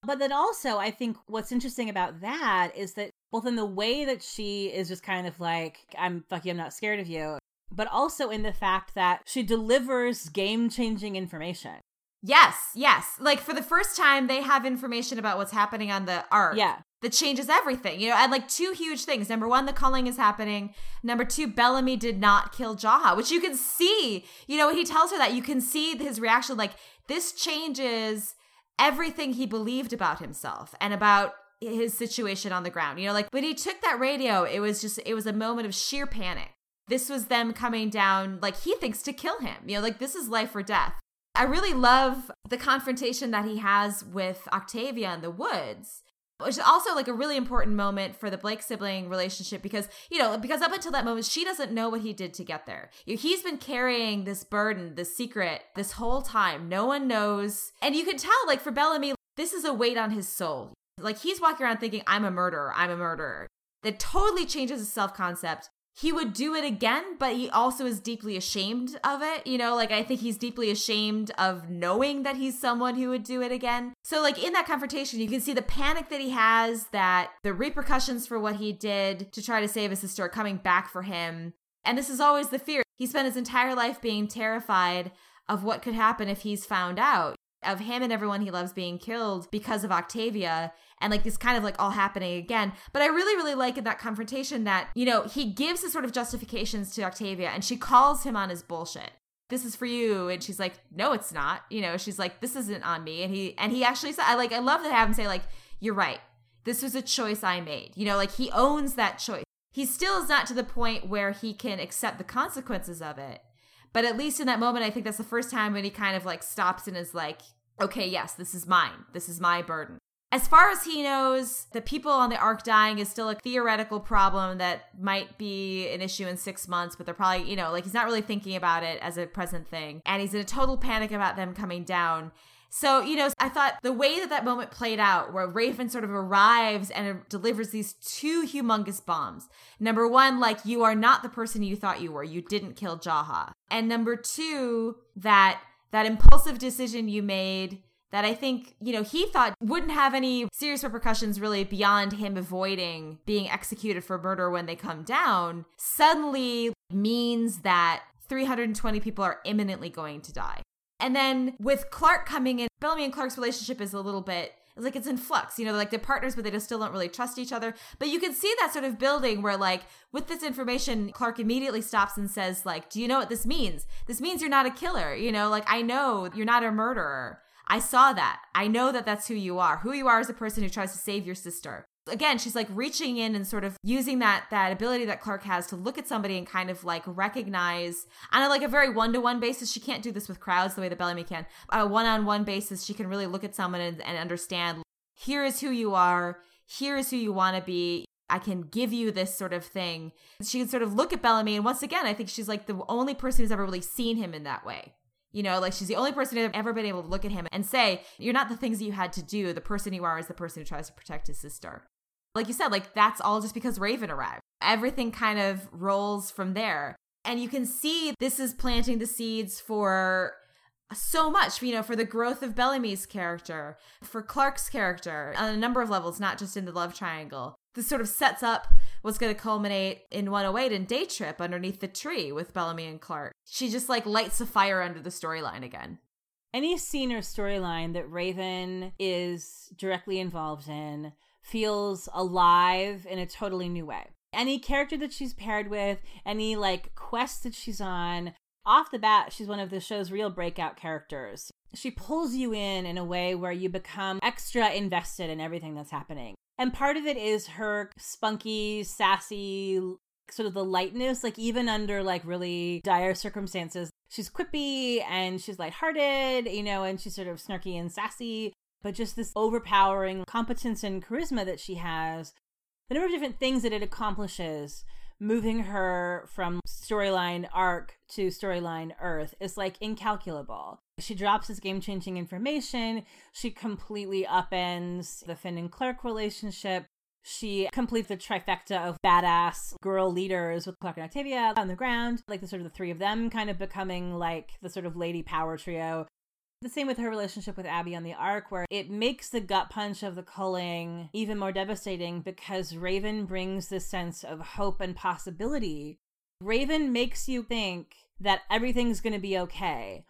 But then also, I think what's interesting about that is that both in the way that she is just kind of like, I'm fuck you, I'm not scared of you, but also in the fact that she delivers game changing information. Yes, yes. Like for the first time, they have information about what's happening on the ark. Yeah. That changes everything, you know, and like two huge things. Number one, the culling is happening. Number two, Bellamy did not kill Jaha, which you can see, you know, when he tells her that, you can see his reaction. Like, this changes everything he believed about himself and about his situation on the ground. You know, like when he took that radio, it was just, it was a moment of sheer panic. This was them coming down, like he thinks to kill him. You know, like this is life or death. I really love the confrontation that he has with Octavia in the woods which is also like a really important moment for the Blake sibling relationship because, you know, because up until that moment, she doesn't know what he did to get there. He's been carrying this burden, this secret, this whole time. No one knows. And you can tell, like, for Bellamy, this is a weight on his soul. Like, he's walking around thinking, I'm a murderer, I'm a murderer. That totally changes his self concept he would do it again, but he also is deeply ashamed of it. You know, like I think he's deeply ashamed of knowing that he's someone who would do it again. So, like in that confrontation, you can see the panic that he has, that the repercussions for what he did to try to save his sister are coming back for him. And this is always the fear. He spent his entire life being terrified of what could happen if he's found out. Of him and everyone he loves being killed because of Octavia and like this kind of like all happening again. But I really, really like in that confrontation that, you know, he gives his sort of justifications to Octavia and she calls him on his bullshit. This is for you. And she's like, no, it's not. You know, she's like, this isn't on me. And he, and he actually said, I like, I love to have him say, like, you're right. This was a choice I made. You know, like he owns that choice. He still is not to the point where he can accept the consequences of it. But at least in that moment, I think that's the first time when he kind of like stops and is like, okay, yes, this is mine. This is my burden. As far as he knows, the people on the ark dying is still a theoretical problem that might be an issue in six months, but they're probably, you know, like he's not really thinking about it as a present thing. And he's in a total panic about them coming down. So, you know, I thought the way that that moment played out, where Raven sort of arrives and delivers these two humongous bombs. Number one, like, you are not the person you thought you were. You didn't kill Jaha. And number two, that that impulsive decision you made that I think, you know, he thought wouldn't have any serious repercussions really beyond him avoiding being executed for murder when they come down, suddenly means that 320 people are imminently going to die. And then with Clarke coming in, Bellamy and Clarke's relationship is a little bit like it's in flux, you know, like they're partners, but they just still don't really trust each other. But you can see that sort of building where, like, with this information, clarke immediately stops and says, like, do you know what this means? This means you're not a killer, you know, like I know you're not a murderer. I saw that. I know that that's who you are. Who you are is a person who tries to save your sister. Again, she's like reaching in and sort of using that that ability that clarke has to look at somebody and kind of like recognize on a, like a very one to one basis. She can't do this with crowds the way that Bellamy can. On a one on one basis, she can really look at someone and, and understand. Here is who you are. Here is who you want to be. I can give you this sort of thing. She can sort of look at Bellamy, and once again, I think she's like the only person who's ever really seen him in that way. You know, like she's the only person who's ever been able to look at him and say, You're not the things that you had to do. The person you are is the person who tries to protect his sister. Like you said, like that's all just because Raven arrived. Everything kind of rolls from there. And you can see this is planting the seeds for so much, you know, for the growth of Bellamy's character, for Clarke's character on a number of levels, not just in the love triangle. This sort of sets up what's going to culminate in 108 in Day Trip underneath the tree with Bellamy and Clarke. She just like lights a fire under the storyline again. Any scene or storyline that Raven is directly involved in feels alive in a totally new way. Any character that she's paired with, any like quest that she's on, off the bat, she's one of the show's real breakout characters. She pulls you in in a way where you become extra invested in everything that's happening. And part of it is her spunky, sassy, sort of the lightness, like even under like really dire circumstances. She's quippy and she's lighthearted, you know, and she's sort of snarky and sassy, but just this overpowering competence and charisma that she has. The number of different things that it accomplishes moving her from storyline ark to storyline earth is like incalculable. She drops this game changing information. She completely upends the Finn and Clarke relationship. She completes the trifecta of badass girl leaders with Clarke and Octavia on the ground, like the sort of the three of them kind of becoming like the sort of lady power trio. The same with her relationship with Abby on the Ark, where it makes the gut punch of the culling even more devastating because Raven brings this sense of hope and possibility. Raven makes you think that everything's going to be okay.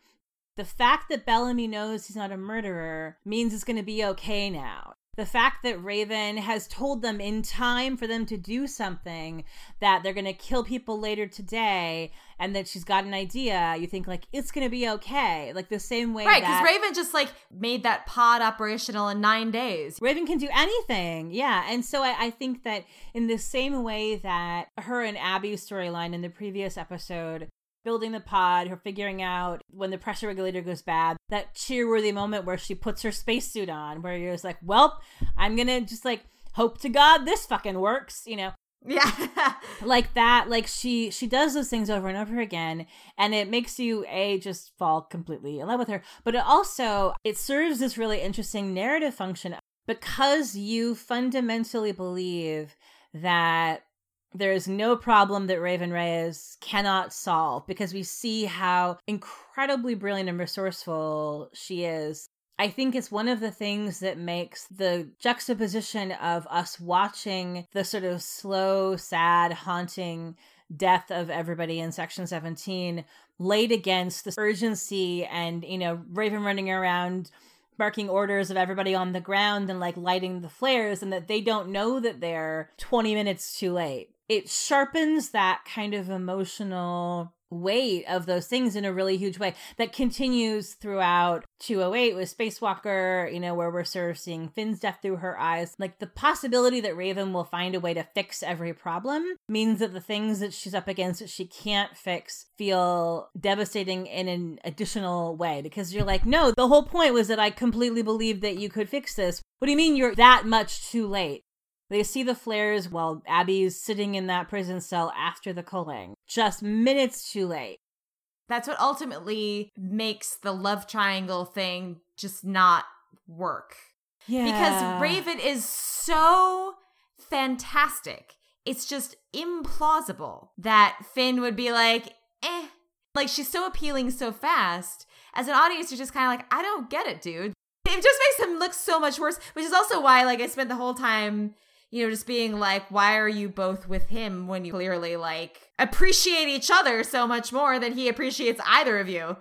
The fact that Bellamy knows he's not a murderer means it's going to be okay now the fact that Raven has told them in time for them to do something that they're going to kill people later today and that she's got an idea, you think like it's going to be okay. Like the same way Right, cuz Raven just like made that pod operational in 9 days. Raven can do anything. Yeah. And so I, I think that in the same way that her and Abby's storyline in the previous episode building the pod, her figuring out when the pressure regulator goes bad, that cheerworthy moment where she puts her spacesuit on, where you're just like, well, I'm gonna just like hope to God this fucking works, you know. Yeah. (laughs) like that, like she she does those things over and over again, and it makes you a just fall completely in love with her. But it also it serves this really interesting narrative function because you fundamentally believe that there is no problem that Raven Reyes cannot solve because we see how incredibly brilliant and resourceful she is. I think it's one of the things that makes the juxtaposition of us watching the sort of slow, sad, haunting death of everybody in section 17 laid against the urgency and, you know, Raven running around barking orders of everybody on the ground and like lighting the flares and that they don't know that they're 20 minutes too late. It sharpens that kind of emotional weight of those things in a really huge way that continues throughout 208 with Spacewalker, you know, where we're sort of seeing Finn's death through her eyes. Like the possibility that Raven will find a way to fix every problem means that the things that she's up against that she can't fix feel devastating in an additional way because you're like, no, the whole point was that I completely believed that you could fix this. What do you mean you're that much too late? They see the flares while Abby's sitting in that prison cell after the culling, just minutes too late. That's what ultimately makes the love triangle thing just not work. Yeah. Because Raven is so fantastic. It's just implausible that Finn would be like, eh. Like she's so appealing so fast. As an audience, you're just kind of like, I don't get it, dude. It just makes him look so much worse, which is also why, like, I spent the whole time you know, just being like, why are you both with him when you clearly like appreciate each other so much more than he appreciates either of you?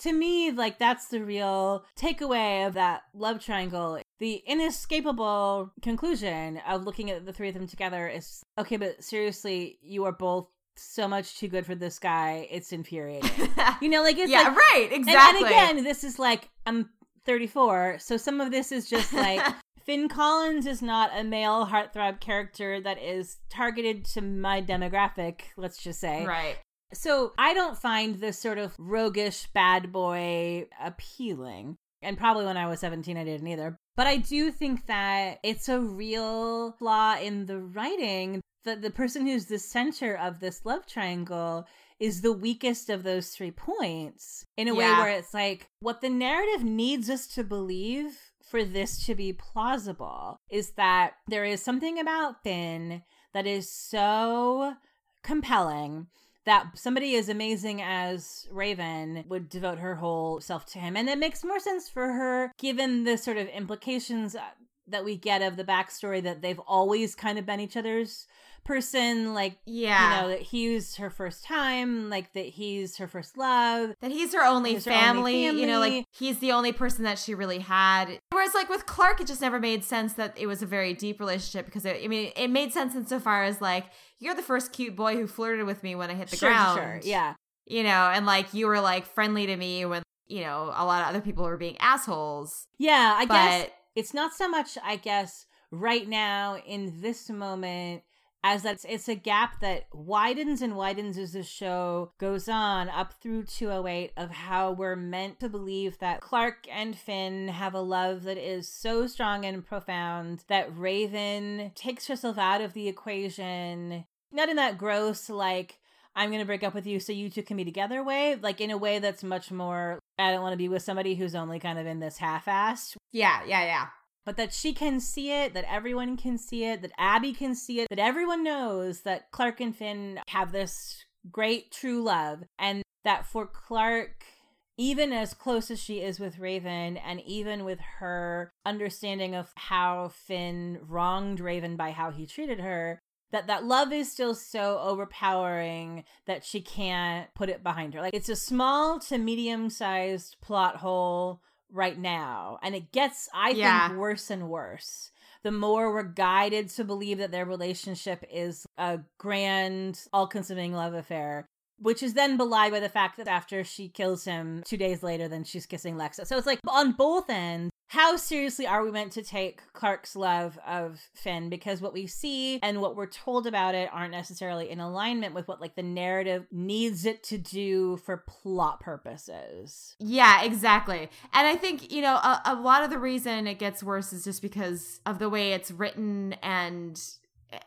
To me, like, that's the real takeaway of that love triangle. The inescapable conclusion of looking at the three of them together is okay, but seriously, you are both so much too good for this guy. It's infuriating. (laughs) you know, like, it's yeah, like, right, exactly. And, and again, this is like, I'm 34, so some of this is just like, (laughs) Finn Collins is not a male heartthrob character that is targeted to my demographic, let's just say. Right. So I don't find this sort of roguish bad boy appealing. And probably when I was 17, I didn't either. But I do think that it's a real flaw in the writing that the person who's the center of this love triangle is the weakest of those three points in a Yeah. way where it's like what the narrative needs us to believe for this to be plausible is that there is something about Finn that is so compelling that somebody as amazing as Raven would devote her whole self to him. And it makes more sense for her given the sort of implications that we get of the backstory that they've always kind of been each other's person like Yeah. you know that he's her first time like that he's her first love that he's her only He's her only family, you know, like he's the only person that she really had. Whereas, like with Clarke, it just never made sense that it was a very deep relationship because it, I mean, it made sense insofar as like you're the first cute boy who flirted with me when I hit the sure, ground, sure yeah you know, and like you were like friendly to me when you know a lot of other people were being assholes. yeah i but guess it's not so much i guess right now in this moment as that it's, it's a gap that widens and widens as the show goes on up through 208 of how we're meant to believe that Clarke and Finn have a love that is so strong and profound that Raven takes herself out of the equation not in that gross like I'm going to break up with you so you two can be together way, like in a way that's much more I don't want to be with somebody who's only kind of in this half-assed yeah, yeah, yeah. But that she can see it, that everyone can see it, that Abby can see it, that everyone knows that Clarke and Finn have this great true love, and that for Clarke, even as close as she is with Raven, and even with her understanding of how Finn wronged Raven by how he treated her, that that love is still so overpowering that she can't put it behind her. Like it's a small to medium sized plot hole right now, and it gets, I Yeah. think, worse and worse. The more we're guided to believe that their relationship is a grand, all consuming love affair, which is then belied by the fact that after she kills him two days later, then she's kissing Lexa. So it's like on both ends, how seriously are we meant to take Clarke's love of Finn? Because what we see and what we're told about it aren't necessarily in alignment with what like the narrative needs it to do for plot purposes. Yeah, exactly. And I think, you know, a, a lot of the reason it gets worse is just because of the way it's written. And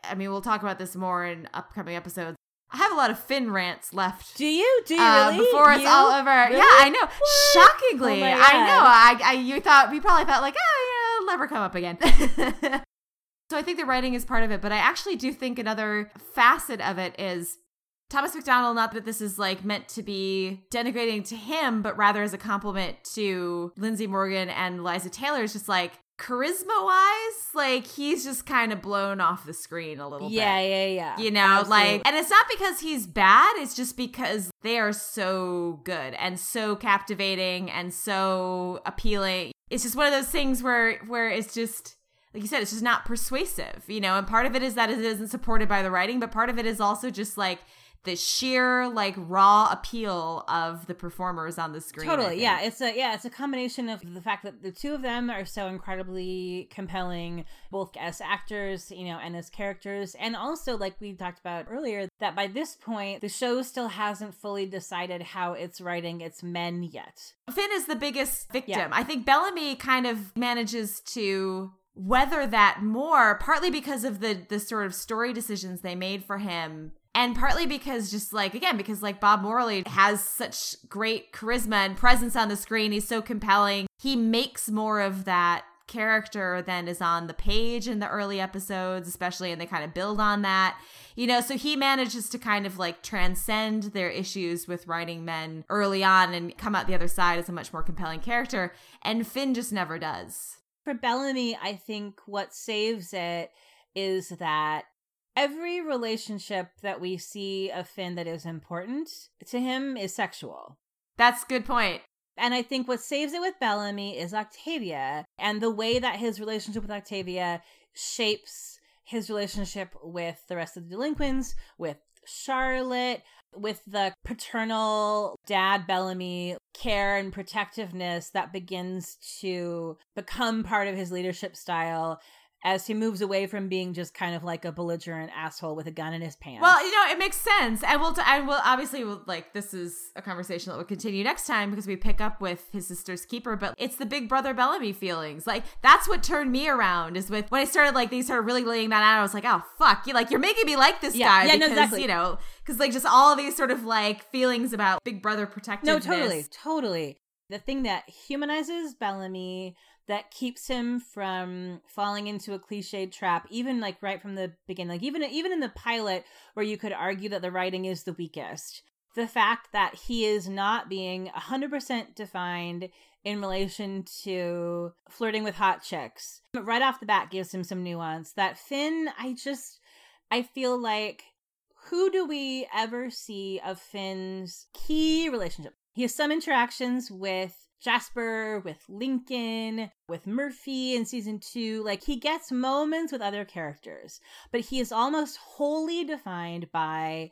I mean, we'll talk about this more in upcoming episodes. I have a lot of Finn rants left. Do you? Do you uh, really? before it's You? all over. Really? Yeah, I know. What? Shockingly, Oh I know. I, I, you thought we probably felt like, oh yeah, it'll never come up again. (laughs) so I think the writing is part of it, but I actually do think another facet of it is Thomas McDonald. Not that this is like meant to be denigrating to him, but rather as a compliment to Lindsey Morgan and Liza Taylor. Is just like charisma wise, like he's just kind of blown off the screen a little yeah, bit. Yeah, yeah, yeah. You know, Absolutely. like, and it's not because he's bad, it's just because they are so good and so captivating and so appealing. It's just one of those things where, where it's just, like you said, it's just not persuasive, you know, and part of it is that it isn't supported by the writing, but part of it is also just like, the sheer like raw appeal of the performers on the screen. Totally, yeah. It's a yeah, it's a combination of the fact that the two of them are so incredibly compelling, both as actors, you know, and as characters, and also like we talked about earlier, that by this point the show still hasn't fully decided how it's writing its men yet. Finn is the biggest victim. Yeah. I think Bellamy kind of manages to weather that more, partly because of the the sort of story decisions they made for him. And partly because just like again, because like Bob Morley has such great charisma and presence on the screen. He's so compelling. He makes more of that character than is on the page in the early episodes, especially, and they kind of build on that. You know, so he manages to kind of like transcend their issues with writing men early on and come out the other side as a much more compelling character. And Finn just never does. For Bellamy, I think what saves it is that every relationship that we see of Finn that is important to him is sexual. That's a good point. And I think what saves it with Bellamy is Octavia and the way that his relationship with Octavia shapes his relationship with the rest of the delinquents, with Charlotte, with the paternal dad Bellamy care and protectiveness that begins to become part of his leadership style as he moves away from being just kind of like a belligerent asshole with a gun in his pants. Well, you know, it makes sense, and we'll t- and we'll obviously we'll, like this is a conversation that will continue next time because we pick up with his sister's keeper. But it's the big brother Bellamy feelings. Like that's what turned me around. Is with when I started like they started really laying that out. I was like, oh fuck, you like you're making me like this Yeah, guy yeah, no, because exactly. you know because like just all these sort of like feelings about big brother protecting. No, totally, totally. The thing that humanizes Bellamy, that keeps him from falling into a cliched trap, even like right from the beginning, like even even in the pilot, where you could argue that the writing is the weakest. The fact that he is not being 100% defined in relation to flirting with hot chicks, right off the bat gives him some nuance. That Finn, I just, I feel like who do we ever see of Finn's key relationship? He has some interactions with Jasper, with Lincoln, with Murphy in season two. Like he gets moments with other characters, but he is almost wholly defined by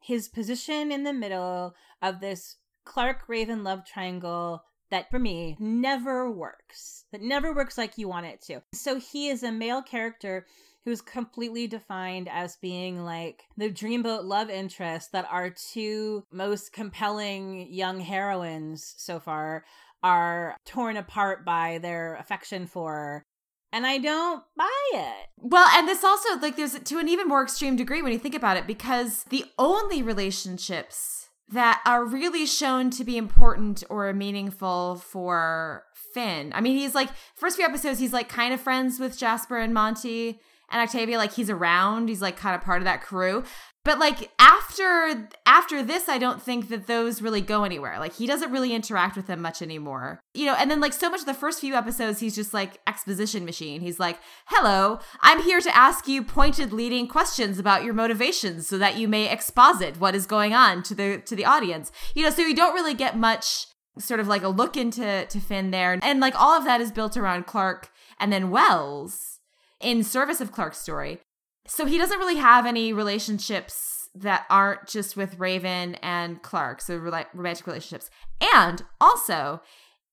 his position in the middle of this Clarke Raven love triangle that for me never works. That never works like you want it to. So he is a male character who's completely defined as being like the dreamboat love interest that our two most compelling young heroines so far are torn apart by their affection for and I don't buy it. Well, and this also like there's to an even more extreme degree when you think about it because the only relationships that are really shown to be important or meaningful for Finn. I mean, he's like first few episodes he's like kind of friends with Jasper and Monty and Octavia like he's around, he's like kind of part of that crew. But like after after this I don't think that those really go anywhere. Like he doesn't really interact with them much anymore. You know, and then like so much of the first few episodes he's just like exposition machine. He's like, "Hello, I'm here to ask you pointed leading questions about your motivations so that you may exposit what is going on to the to the audience." You know, so you don't really get much sort of like a look into to Finn there. And like all of that is built around Clarke and then Wells in service of Clarke's story. So he doesn't really have any relationships that aren't just with Raven and Clarke, so romantic relationships. And also,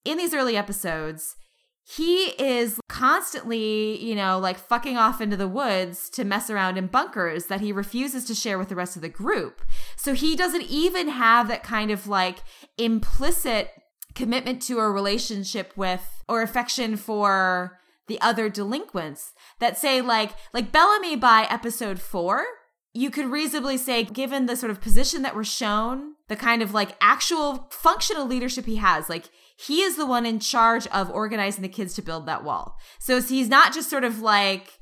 in these early episodes, he is constantly, you know, like fucking off into the woods to mess around in bunkers that he refuses to share with the rest of the group. So he doesn't even have that kind of like implicit commitment to a relationship with or affection for the other delinquents that say like like Bellamy by episode 4 you could reasonably say given the sort of position that we're shown the kind of like actual functional leadership he has like he is the one in charge of organizing the kids to build that wall. So he's not just sort of like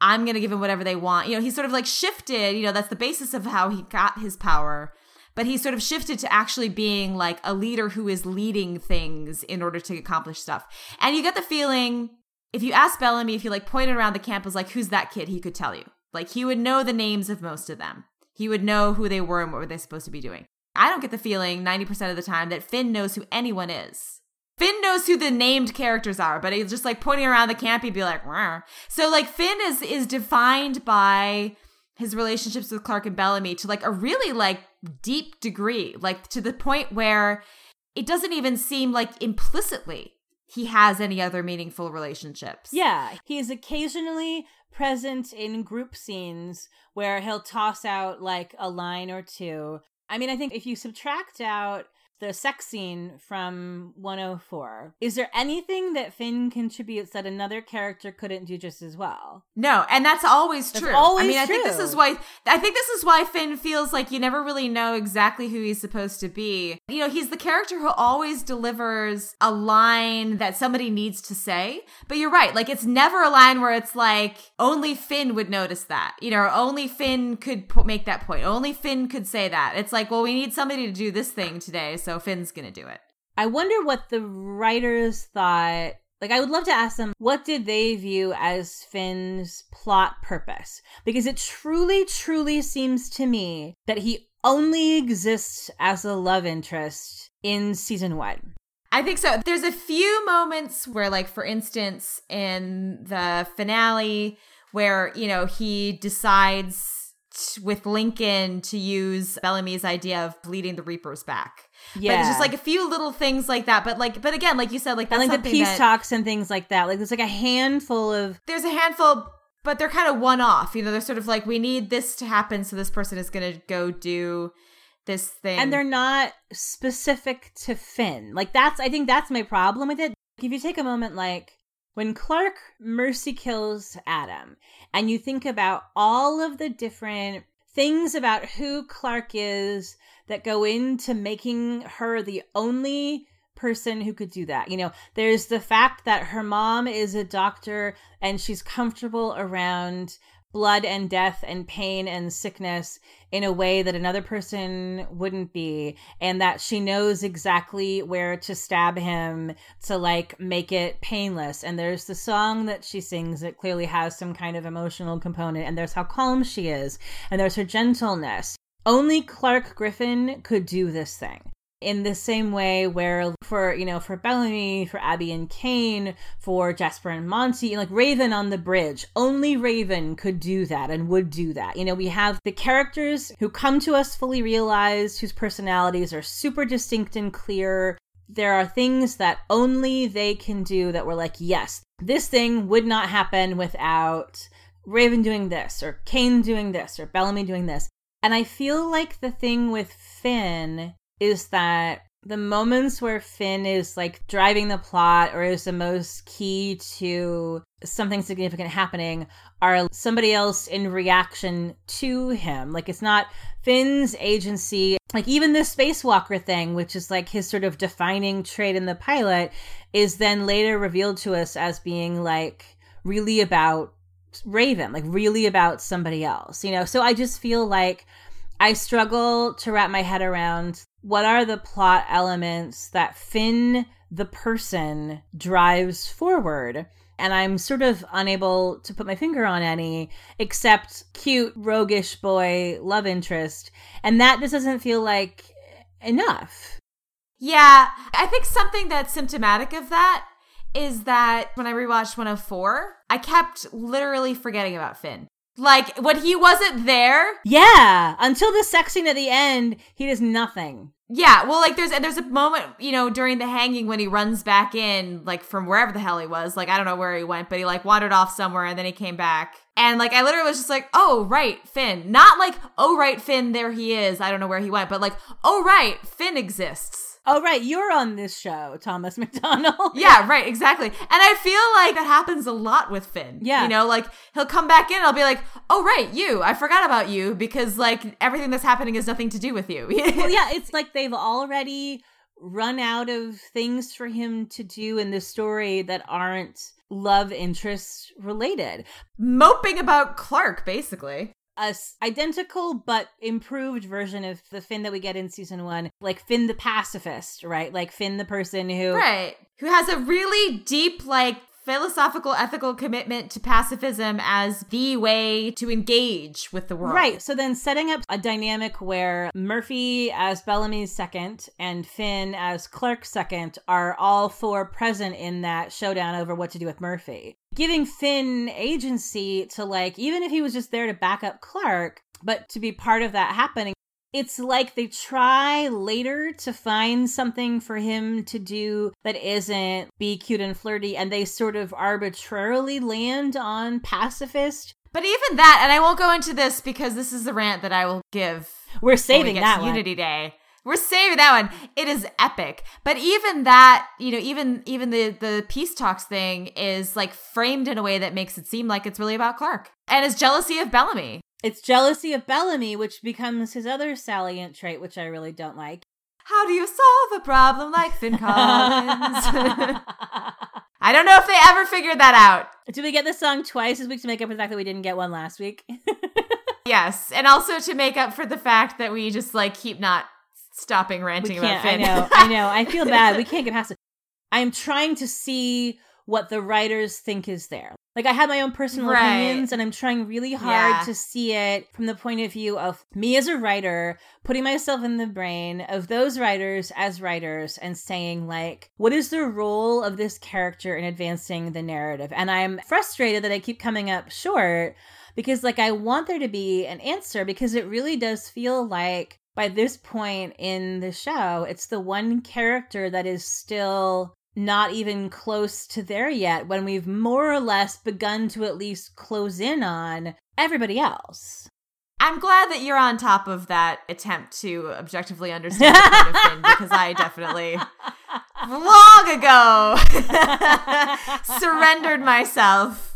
I'm going to give them whatever they want you know he's sort of like shifted you know that's the basis of how he got his power but he's sort of shifted to actually being like a leader who is leading things in order to accomplish stuff. And you get the feeling if you ask Bellamy, if you like pointed around the camp, was like, who's that kid? He could tell you. Like he would know the names of most of them. He would know who they were and what were they supposed to be doing. I don't get the feeling 90% of the time that Finn knows who anyone is. Finn knows who the named characters are, but he's just like pointing around the camp, he'd be like, Rawr. so like Finn is is defined by his relationships with Clarke and Bellamy to like a really like deep degree, like to the point where it doesn't even seem like implicitly he has any other meaningful relationships. Yeah, he is occasionally present in group scenes where he'll toss out like a line or two. I mean, I think if you subtract out the sex scene from 104. Is there anything that Finn contributes that another character couldn't do just as well? No, and that's always That's true. always I mean, I think this is why I think this is why Finn feels like you never really know exactly who he's supposed to be. You know, he's the character who always delivers a line that somebody needs to say. But you're right, like it's never a line where it's like only Finn would notice that. You know, only Finn could po- make that point. Only Finn could say that. It's like, well, we need somebody to do this thing today, so Finn's to do it. I wonder what the writers thought. Like, I would love to ask them, what did they view as Finn's plot purpose? Because it truly, truly seems to me that he only exists as a love interest in season one. I think so. There's a few moments where, like, for instance, in the finale, where, you know, he decides t- with Lincoln to use Bellamy's idea of leading the Reapers back. Yeah. But it's just like a few little things like that. But, like, but again, like you said, like, that's and like the peace that- talks and things like that. Like, there's like a handful of there's a handful but they're kind of one off you know they're sort of like we need this to happen so this person is going to go do this thing and they're not specific to Finn. Like that's I think that's my problem with it. If you take a moment like when Clarke mercy kills Adam and you think about all of the different things about who Clarke is that go into making her the only person who could do that. You know, there's the fact that her mom is a doctor and she's comfortable around blood and death and pain and sickness in a way that another person wouldn't be and that she knows exactly where to stab him to like make it painless and there's the song that she sings that clearly has some kind of emotional component and there's how calm she is and there's her gentleness only Clarke Griffin could do this thing in the same way where for you know for Bellamy, for Abby and Kane, for Jasper and Monty, like Raven on the bridge, only Raven could do that and would do that. You know, we have the characters who come to us fully realized, whose personalities are super distinct and clear. There are things that only they can do that we're like, yes, this thing would not happen without Raven doing this, or Kane doing this, or Bellamy doing this. And I feel like the thing with Finn is that the moments where Finn is like driving the plot or is the most key to something significant happening are somebody else in reaction to him. Like it's not Finn's agency. Like even the spacewalker thing, which is like his sort of defining trait in the pilot, is then later revealed to us as being like really about Raven, like really about somebody else, you know? So I just feel like I struggle to wrap my head around what are the plot elements that Finn, the person, drives forward. And I'm sort of unable to put my finger on any except cute, roguish boy love interest. And that just doesn't feel like enough. yeah i think something that's symptomatic of that is that when i rewatched 104 i kept literally forgetting about finn like when he wasn't there Yeah, until the sex scene at the end, he does nothing. Yeah, well, like there's there's a moment, you know, during the hanging when he runs back in, like from wherever the hell he was. Like I don't know where he went, but he like wandered off somewhere and then he came back. And like I literally was just like, oh right, Finn. Not like, oh right, Finn, there he is. I don't know where he went, but like, oh right, Finn exists. Oh, right, you're on this show, Thomas (laughs) McDonald. Yeah, right, exactly. And I feel like that happens a lot with Finn. Yeah. You know, like he'll come back in, I'll be like, oh right, you. I forgot about you because like everything that's happening has nothing to do with you. (laughs) well, yeah, it's like they've already run out of things for him to do in this story that aren't love interest related. Moping about Clarke, basically. A s- identical but improved version of the Finn that we get in season one, like Finn the pacifist, right? Like Finn the person who Right. Who has a really deep, like, philosophical ethical commitment to pacifism as the way to engage with the world. Right. So then setting up a dynamic where Murphy as Bellamy's second and Finn as Clarke's second are all four present in that showdown over what to do with Murphy. Giving Finn agency to like even if he was just there to back up Clarke, but to be part of that happening it's like they try later to find something for him to do that isn't be cute and flirty, and they sort of arbitrarily land on pacifist. But even that, and I won't go into this because this is the rant that I will give. We're saving we that one. Unity Day. We're saving that one. It is epic. But even that, you know, even even the the peace talks thing is like framed in a way that makes it seem like it's really about Clarke and his jealousy of Bellamy. It's jealousy of Bellamy, which becomes his other salient trait, which I really don't like. How do you solve a problem like Finn Collins? (laughs) I don't know if they ever figured that out. Do we get this song twice this week to make up for the fact that we didn't get one last week? (laughs) yes, and also to make up for the fact that we just like keep not stopping ranting about Finn. I know, I know. I feel bad. We (laughs) can't get past it. I'm trying to see what the writers think is there. Like I have my own personal right. opinions and I'm trying really hard yeah. to see it from the point of view of me as a writer, putting myself in the brain of those writers as writers and saying like, what is the role of this character in advancing the narrative? And I'm frustrated that I keep coming up short because like I want there to be an answer because it really does feel like by this point in the show, it's the one character that is still not even close to there yet when we've more or less begun to at least close in on everybody else. I'm glad that you're on top of that attempt to objectively understand the point of Finn because I definitely (laughs) long ago (laughs) surrendered myself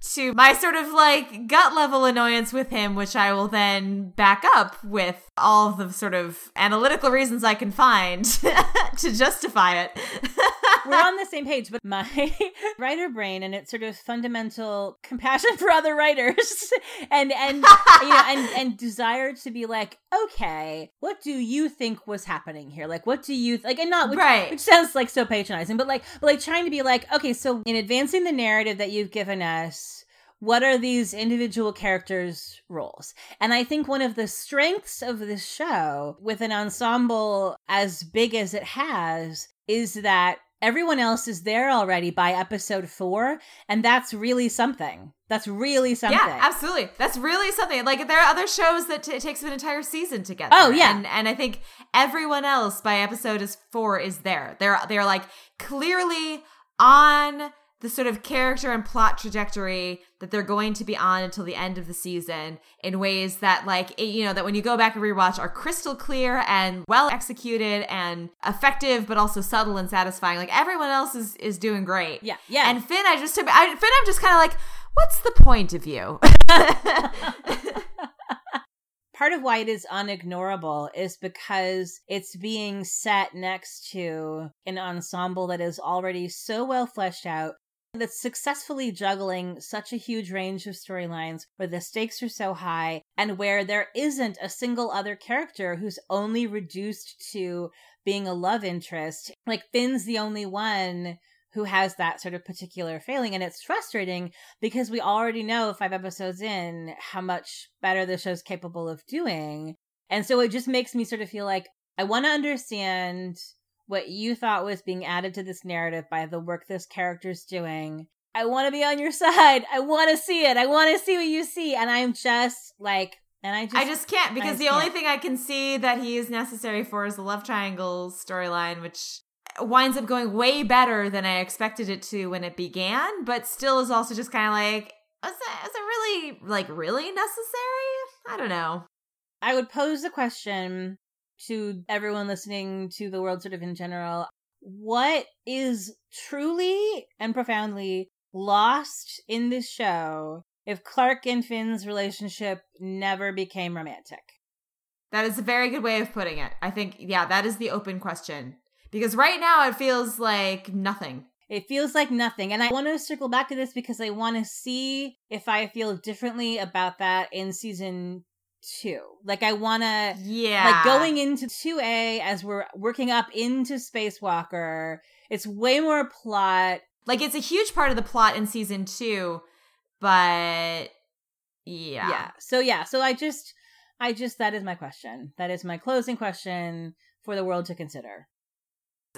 to my sort of like gut level annoyance with him, which I will then back up with all the sort of analytical reasons I can find (laughs) to justify it. (laughs) We're on the same page, but my (laughs) writer brain and its sort of fundamental compassion for other writers (laughs) and and you know and and (laughs) desire to be like, okay, what do you think was happening here? Like, what do you like? And not which, right, which sounds like so patronizing, but like, but like trying to be like, okay, so in advancing the narrative that you've given us what are these individual characters' roles? And I think one of the strengths of this show, with an ensemble as big as it has, is that everyone else is there already by episode four and that's really something. That's really something. yeah absolutely. That's really something. Like there are other shows that t- it takes an entire season to get oh yeah. And, and i think everyone else by episode is four is there. They're they're like clearly on the sort of character and plot trajectory that they're going to be on until the end of the season in ways that like you know that when you go back and rewatch are crystal clear and well executed and effective but also subtle and satisfying. Like everyone else is is doing great. Yeah yeah. And finn i just I, finn i'm just kind of like what's the point of you? (laughs) Part of why it is unignorable is because it's being set next to an ensemble that is already so well fleshed out that's successfully juggling such a huge range of storylines where the stakes are so high and where there isn't a single other character who's only reduced to being a love interest. Like Finn's the only one who has that sort of particular failing. And it's frustrating because we already know five episodes in how much better the show's capable of doing. And so it just makes me sort of feel like I want to understand what you thought was being added to this narrative by the work this character's doing. I want to be on your (laughs) side. I want to see it. I want to see what you see. And I'm just like, and I just, I just can't because just the can't. only thing I can see that he is necessary for is the love triangle storyline, which winds up going way better than I expected it to when it began, but still is also just kind of like, is it, is it really, like, really necessary? I don't know. I would pose the question to everyone listening to the world sort of in general, what is truly and profoundly lost in this show if Clarke and Finn's relationship never became romantic? That is a very good way of putting it. I think, yeah, that is the open question. Because right now it feels like nothing. It feels like nothing. And I want to circle back to this because I want to see if I feel differently about that in season two. Like I want to Yeah. Like going into 2A as we're working up into Spacewalker, it's way more plot. Like it's a huge part of the plot in season two, but yeah. Yeah. So yeah, so I just I just that is my question. That is my closing question for the world to consider.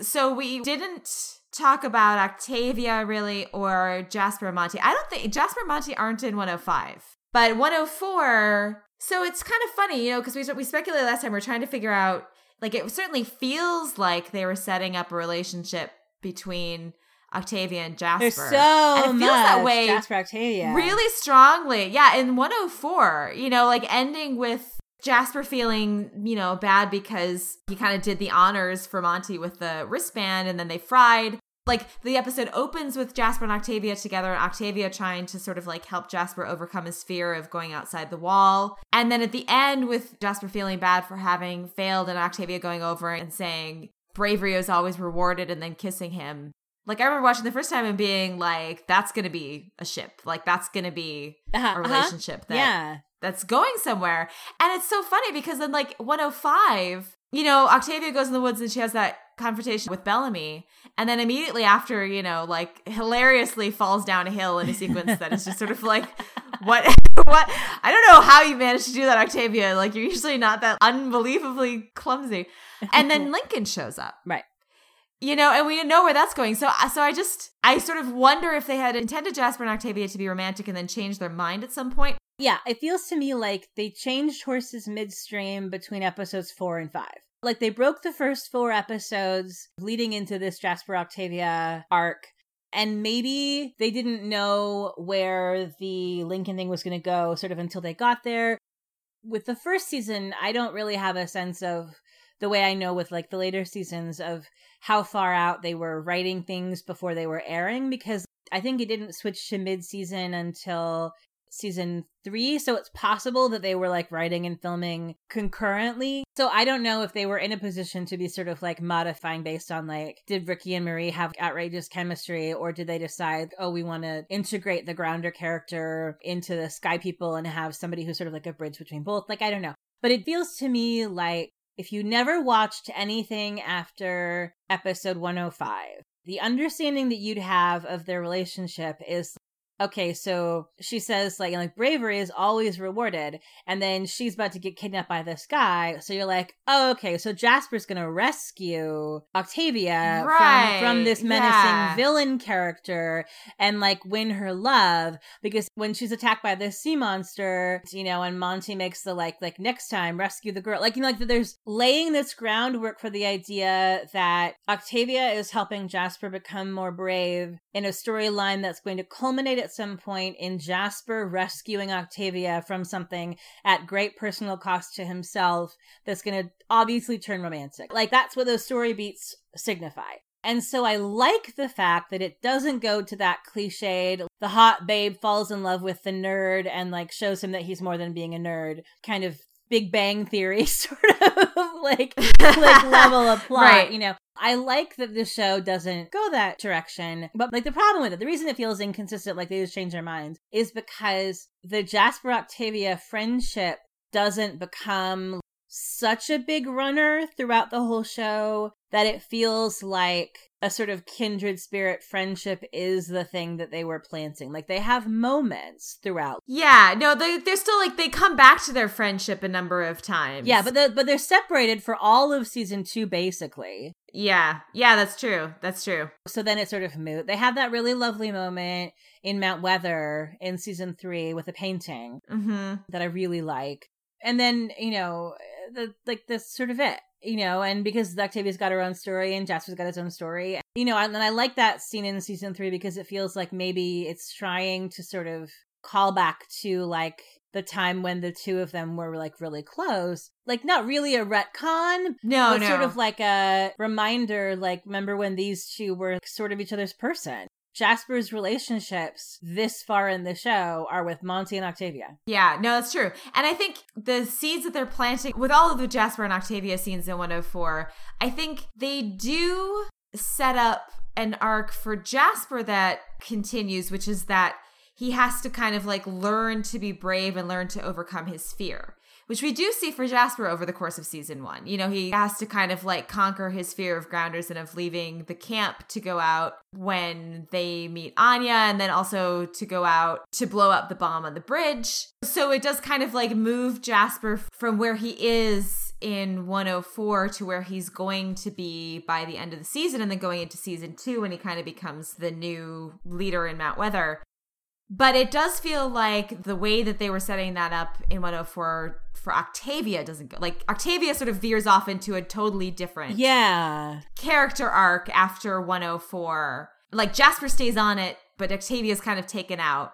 So we didn't talk about Octavia really or Jasper and Monty. I don't think Jasper and Monty aren't in 105. But 104, so it's kind of funny, you know, because we we speculated last time. We are trying to figure out, like, it certainly feels like they were setting up a relationship between Octavia and Jasper. There's so and it feels that way Jasper Octavia. really strongly. Yeah, in 104, you know, like ending with Jasper feeling, you know, bad because he kind of did the honors for Monty with the wristband and then they fried. Like the episode opens with Jasper and Octavia together, and Octavia trying to sort of like help Jasper overcome his fear of going outside the wall. And then at the end, with Jasper feeling bad for having failed, and Octavia going over and saying, bravery is always rewarded, and then kissing him. Like I remember watching the first time and being like, "That's gonna be a ship. Like that's gonna be Uh-huh, a uh-huh. relationship that Yeah. that's going somewhere." And it's so funny because then like 105, you know, Octavia goes in the woods and she has that confrontation with Bellamy, and then immediately after, you know, like hilariously falls down a hill in a sequence that is just sort of like, (laughs) what, (laughs) what? I don't know how you managed to do that, Octavia. Like you're usually not that unbelievably clumsy. And then (laughs) Lincoln shows up Right. you know and we didn't know where that's going so uh, so i just i sort of wonder if they had intended jasper and octavia to be romantic and then changed their mind at some point Yeah, it feels to me like they changed horses midstream between episodes four and five. Like they broke the first four episodes leading into this Jasper Octavia arc. And maybe they didn't know where the Lincoln thing was going to go sort of until they got there. With the first season, I don't really have a sense of the way I know with like the later seasons of how far out they were writing things before they were airing because I think it didn't switch to mid season until season three. So it's possible that they were like writing and filming concurrently. So I don't know if they were in a position to be sort of like modifying based on like, did Ricky and Marie have outrageous chemistry or did they decide, oh, we want to integrate the grounder character into the Sky People and have somebody who's sort of like a bridge between both? Like, I don't know. But it feels to me like if you never watched anything after episode 105, the understanding that you'd have of their relationship is okay, so she says like like bravery is always rewarded, and then she's about to get kidnapped by this guy. So you're like, oh, okay, so Jasper's gonna rescue Octavia Right, from from this menacing yeah. villain character and like win her love because when she's attacked by this sea monster, you know, and Monty makes the like like next time rescue the girl, like you know, like there's laying this groundwork for the idea that Octavia is helping Jasper become more brave in a storyline that's going to culminate at some point in Jasper rescuing Octavia from something at great personal cost to himself that's going to obviously turn romantic. Like that's what those story beats signify. And so I like the fact that it doesn't go to that cliched, the hot babe falls in love with the nerd and like shows him that he's more than being a nerd kind of Big Bang Theory (laughs) sort of like like level of (laughs) plot, Right. you know. I like that the show doesn't go that direction, but like the problem with it, the reason it feels inconsistent, like they just change their minds, is because the Jasper Octavia friendship doesn't become such a big runner throughout the whole show that it feels like a sort of kindred spirit friendship is the thing that they were planting. Like they have moments throughout. yeah no they, they're still like they come back to their friendship a number of times Yeah, but the, but they're separated for all of season two, basically. Yeah yeah that's true that's true So then it's sort of moot. They have that really lovely moment in Mount Weather in season three with a painting mm-hmm that I really like. And then, you know, the like that's sort of it. You know, and because Octavia's got her own story and Jasper's got his own story. You know, and I like that scene in season three because it feels like maybe it's trying to sort of call back to like the time when the two of them were like really close. Like not really a retcon, no but no sort of like a reminder, like remember when these two were sort of each other's person. Jasper's relationships this far in the show are with Monty and Octavia. Yeah, no, that's true. And I think the seeds that they're planting with all of the Jasper and Octavia scenes in 104, I think they do set up an arc for Jasper that continues, which is that he has to kind of like learn to be brave and learn to overcome his fear which we do see for Jasper over the course of season one. You know, he has to kind of like conquer his fear of grounders and of leaving the camp to go out when they meet Anya and then also to go out to blow up the bomb on the bridge. So it does kind of like move Jasper from where he is in 104 to where he's going to be by the end of the season and then going into season two when he kind of becomes the new leader in Mount Weather. But it does feel like the way that they were setting that up in 104 for Octavia doesn't go. Like Octavia sort of veers off into a totally different yeah character arc after 104. Like Jasper stays on it, but Octavia's kind of taken out.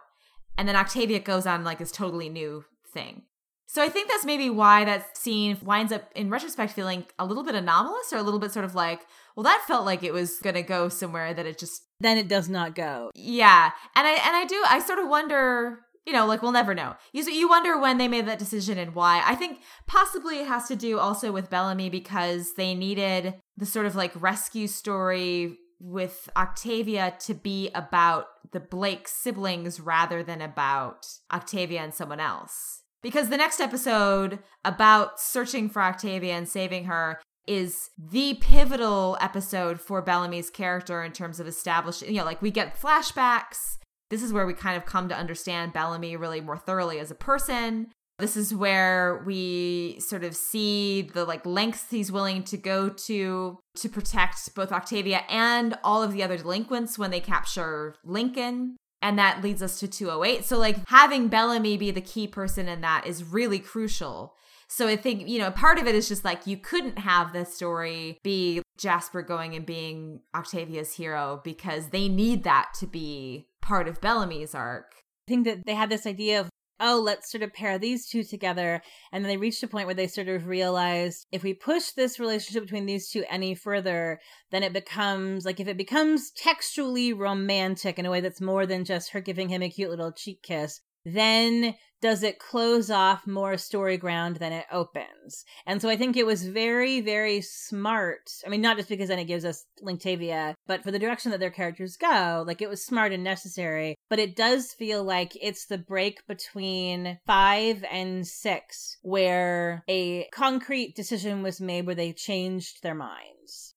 And then Octavia goes on like this totally new thing. So I think that's maybe why that scene winds up in retrospect feeling a little bit anomalous or a little bit sort of like, well, that felt like it was gonna go somewhere that it just then it does not go. Yeah, and I and I do I sort of wonder. You know, like we'll never know. You you wonder when they made that decision and why. I think possibly it has to do also with Bellamy because they needed the sort of like rescue story with Octavia to be about the Blake siblings rather than about Octavia and someone else. Because the next episode about searching for Octavia and saving her is the pivotal episode for Bellamy's character in terms of establishing, you know, like we get flashbacks. This is where we kind of come to understand Bellamy really more thoroughly as a person. This is where we sort of see the like lengths he's willing to go to to protect both Octavia and all of the other delinquents when they capture Lincoln. And that leads us to 208. So, like, having Bellamy be the key person in that is really crucial so I think, you know, part of it is just like you couldn't have the story be Jasper going and being Octavia's hero because they need that to be part of Bellamy's arc. I think that they had this idea of oh, let's sort of pair these two together. And then they reached a point where they sort of realized if we push this relationship between these two any further, then it becomes like if it becomes textually romantic in a way that's more than just her giving him a cute little cheek kiss, then does it close off more story ground than it opens. And so I think it was very, very smart. I mean, not just because then it gives us Linktavia, but for the direction that their characters go, like it was smart and necessary. But it does feel like it's the break between five and six where a concrete decision was made where they changed their minds.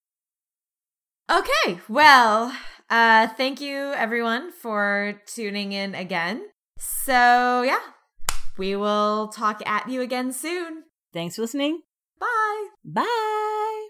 Okay, well, uh, thank you everyone for tuning in again. So, yeah, we will talk at you again soon. Thanks for listening. Bye. Bye.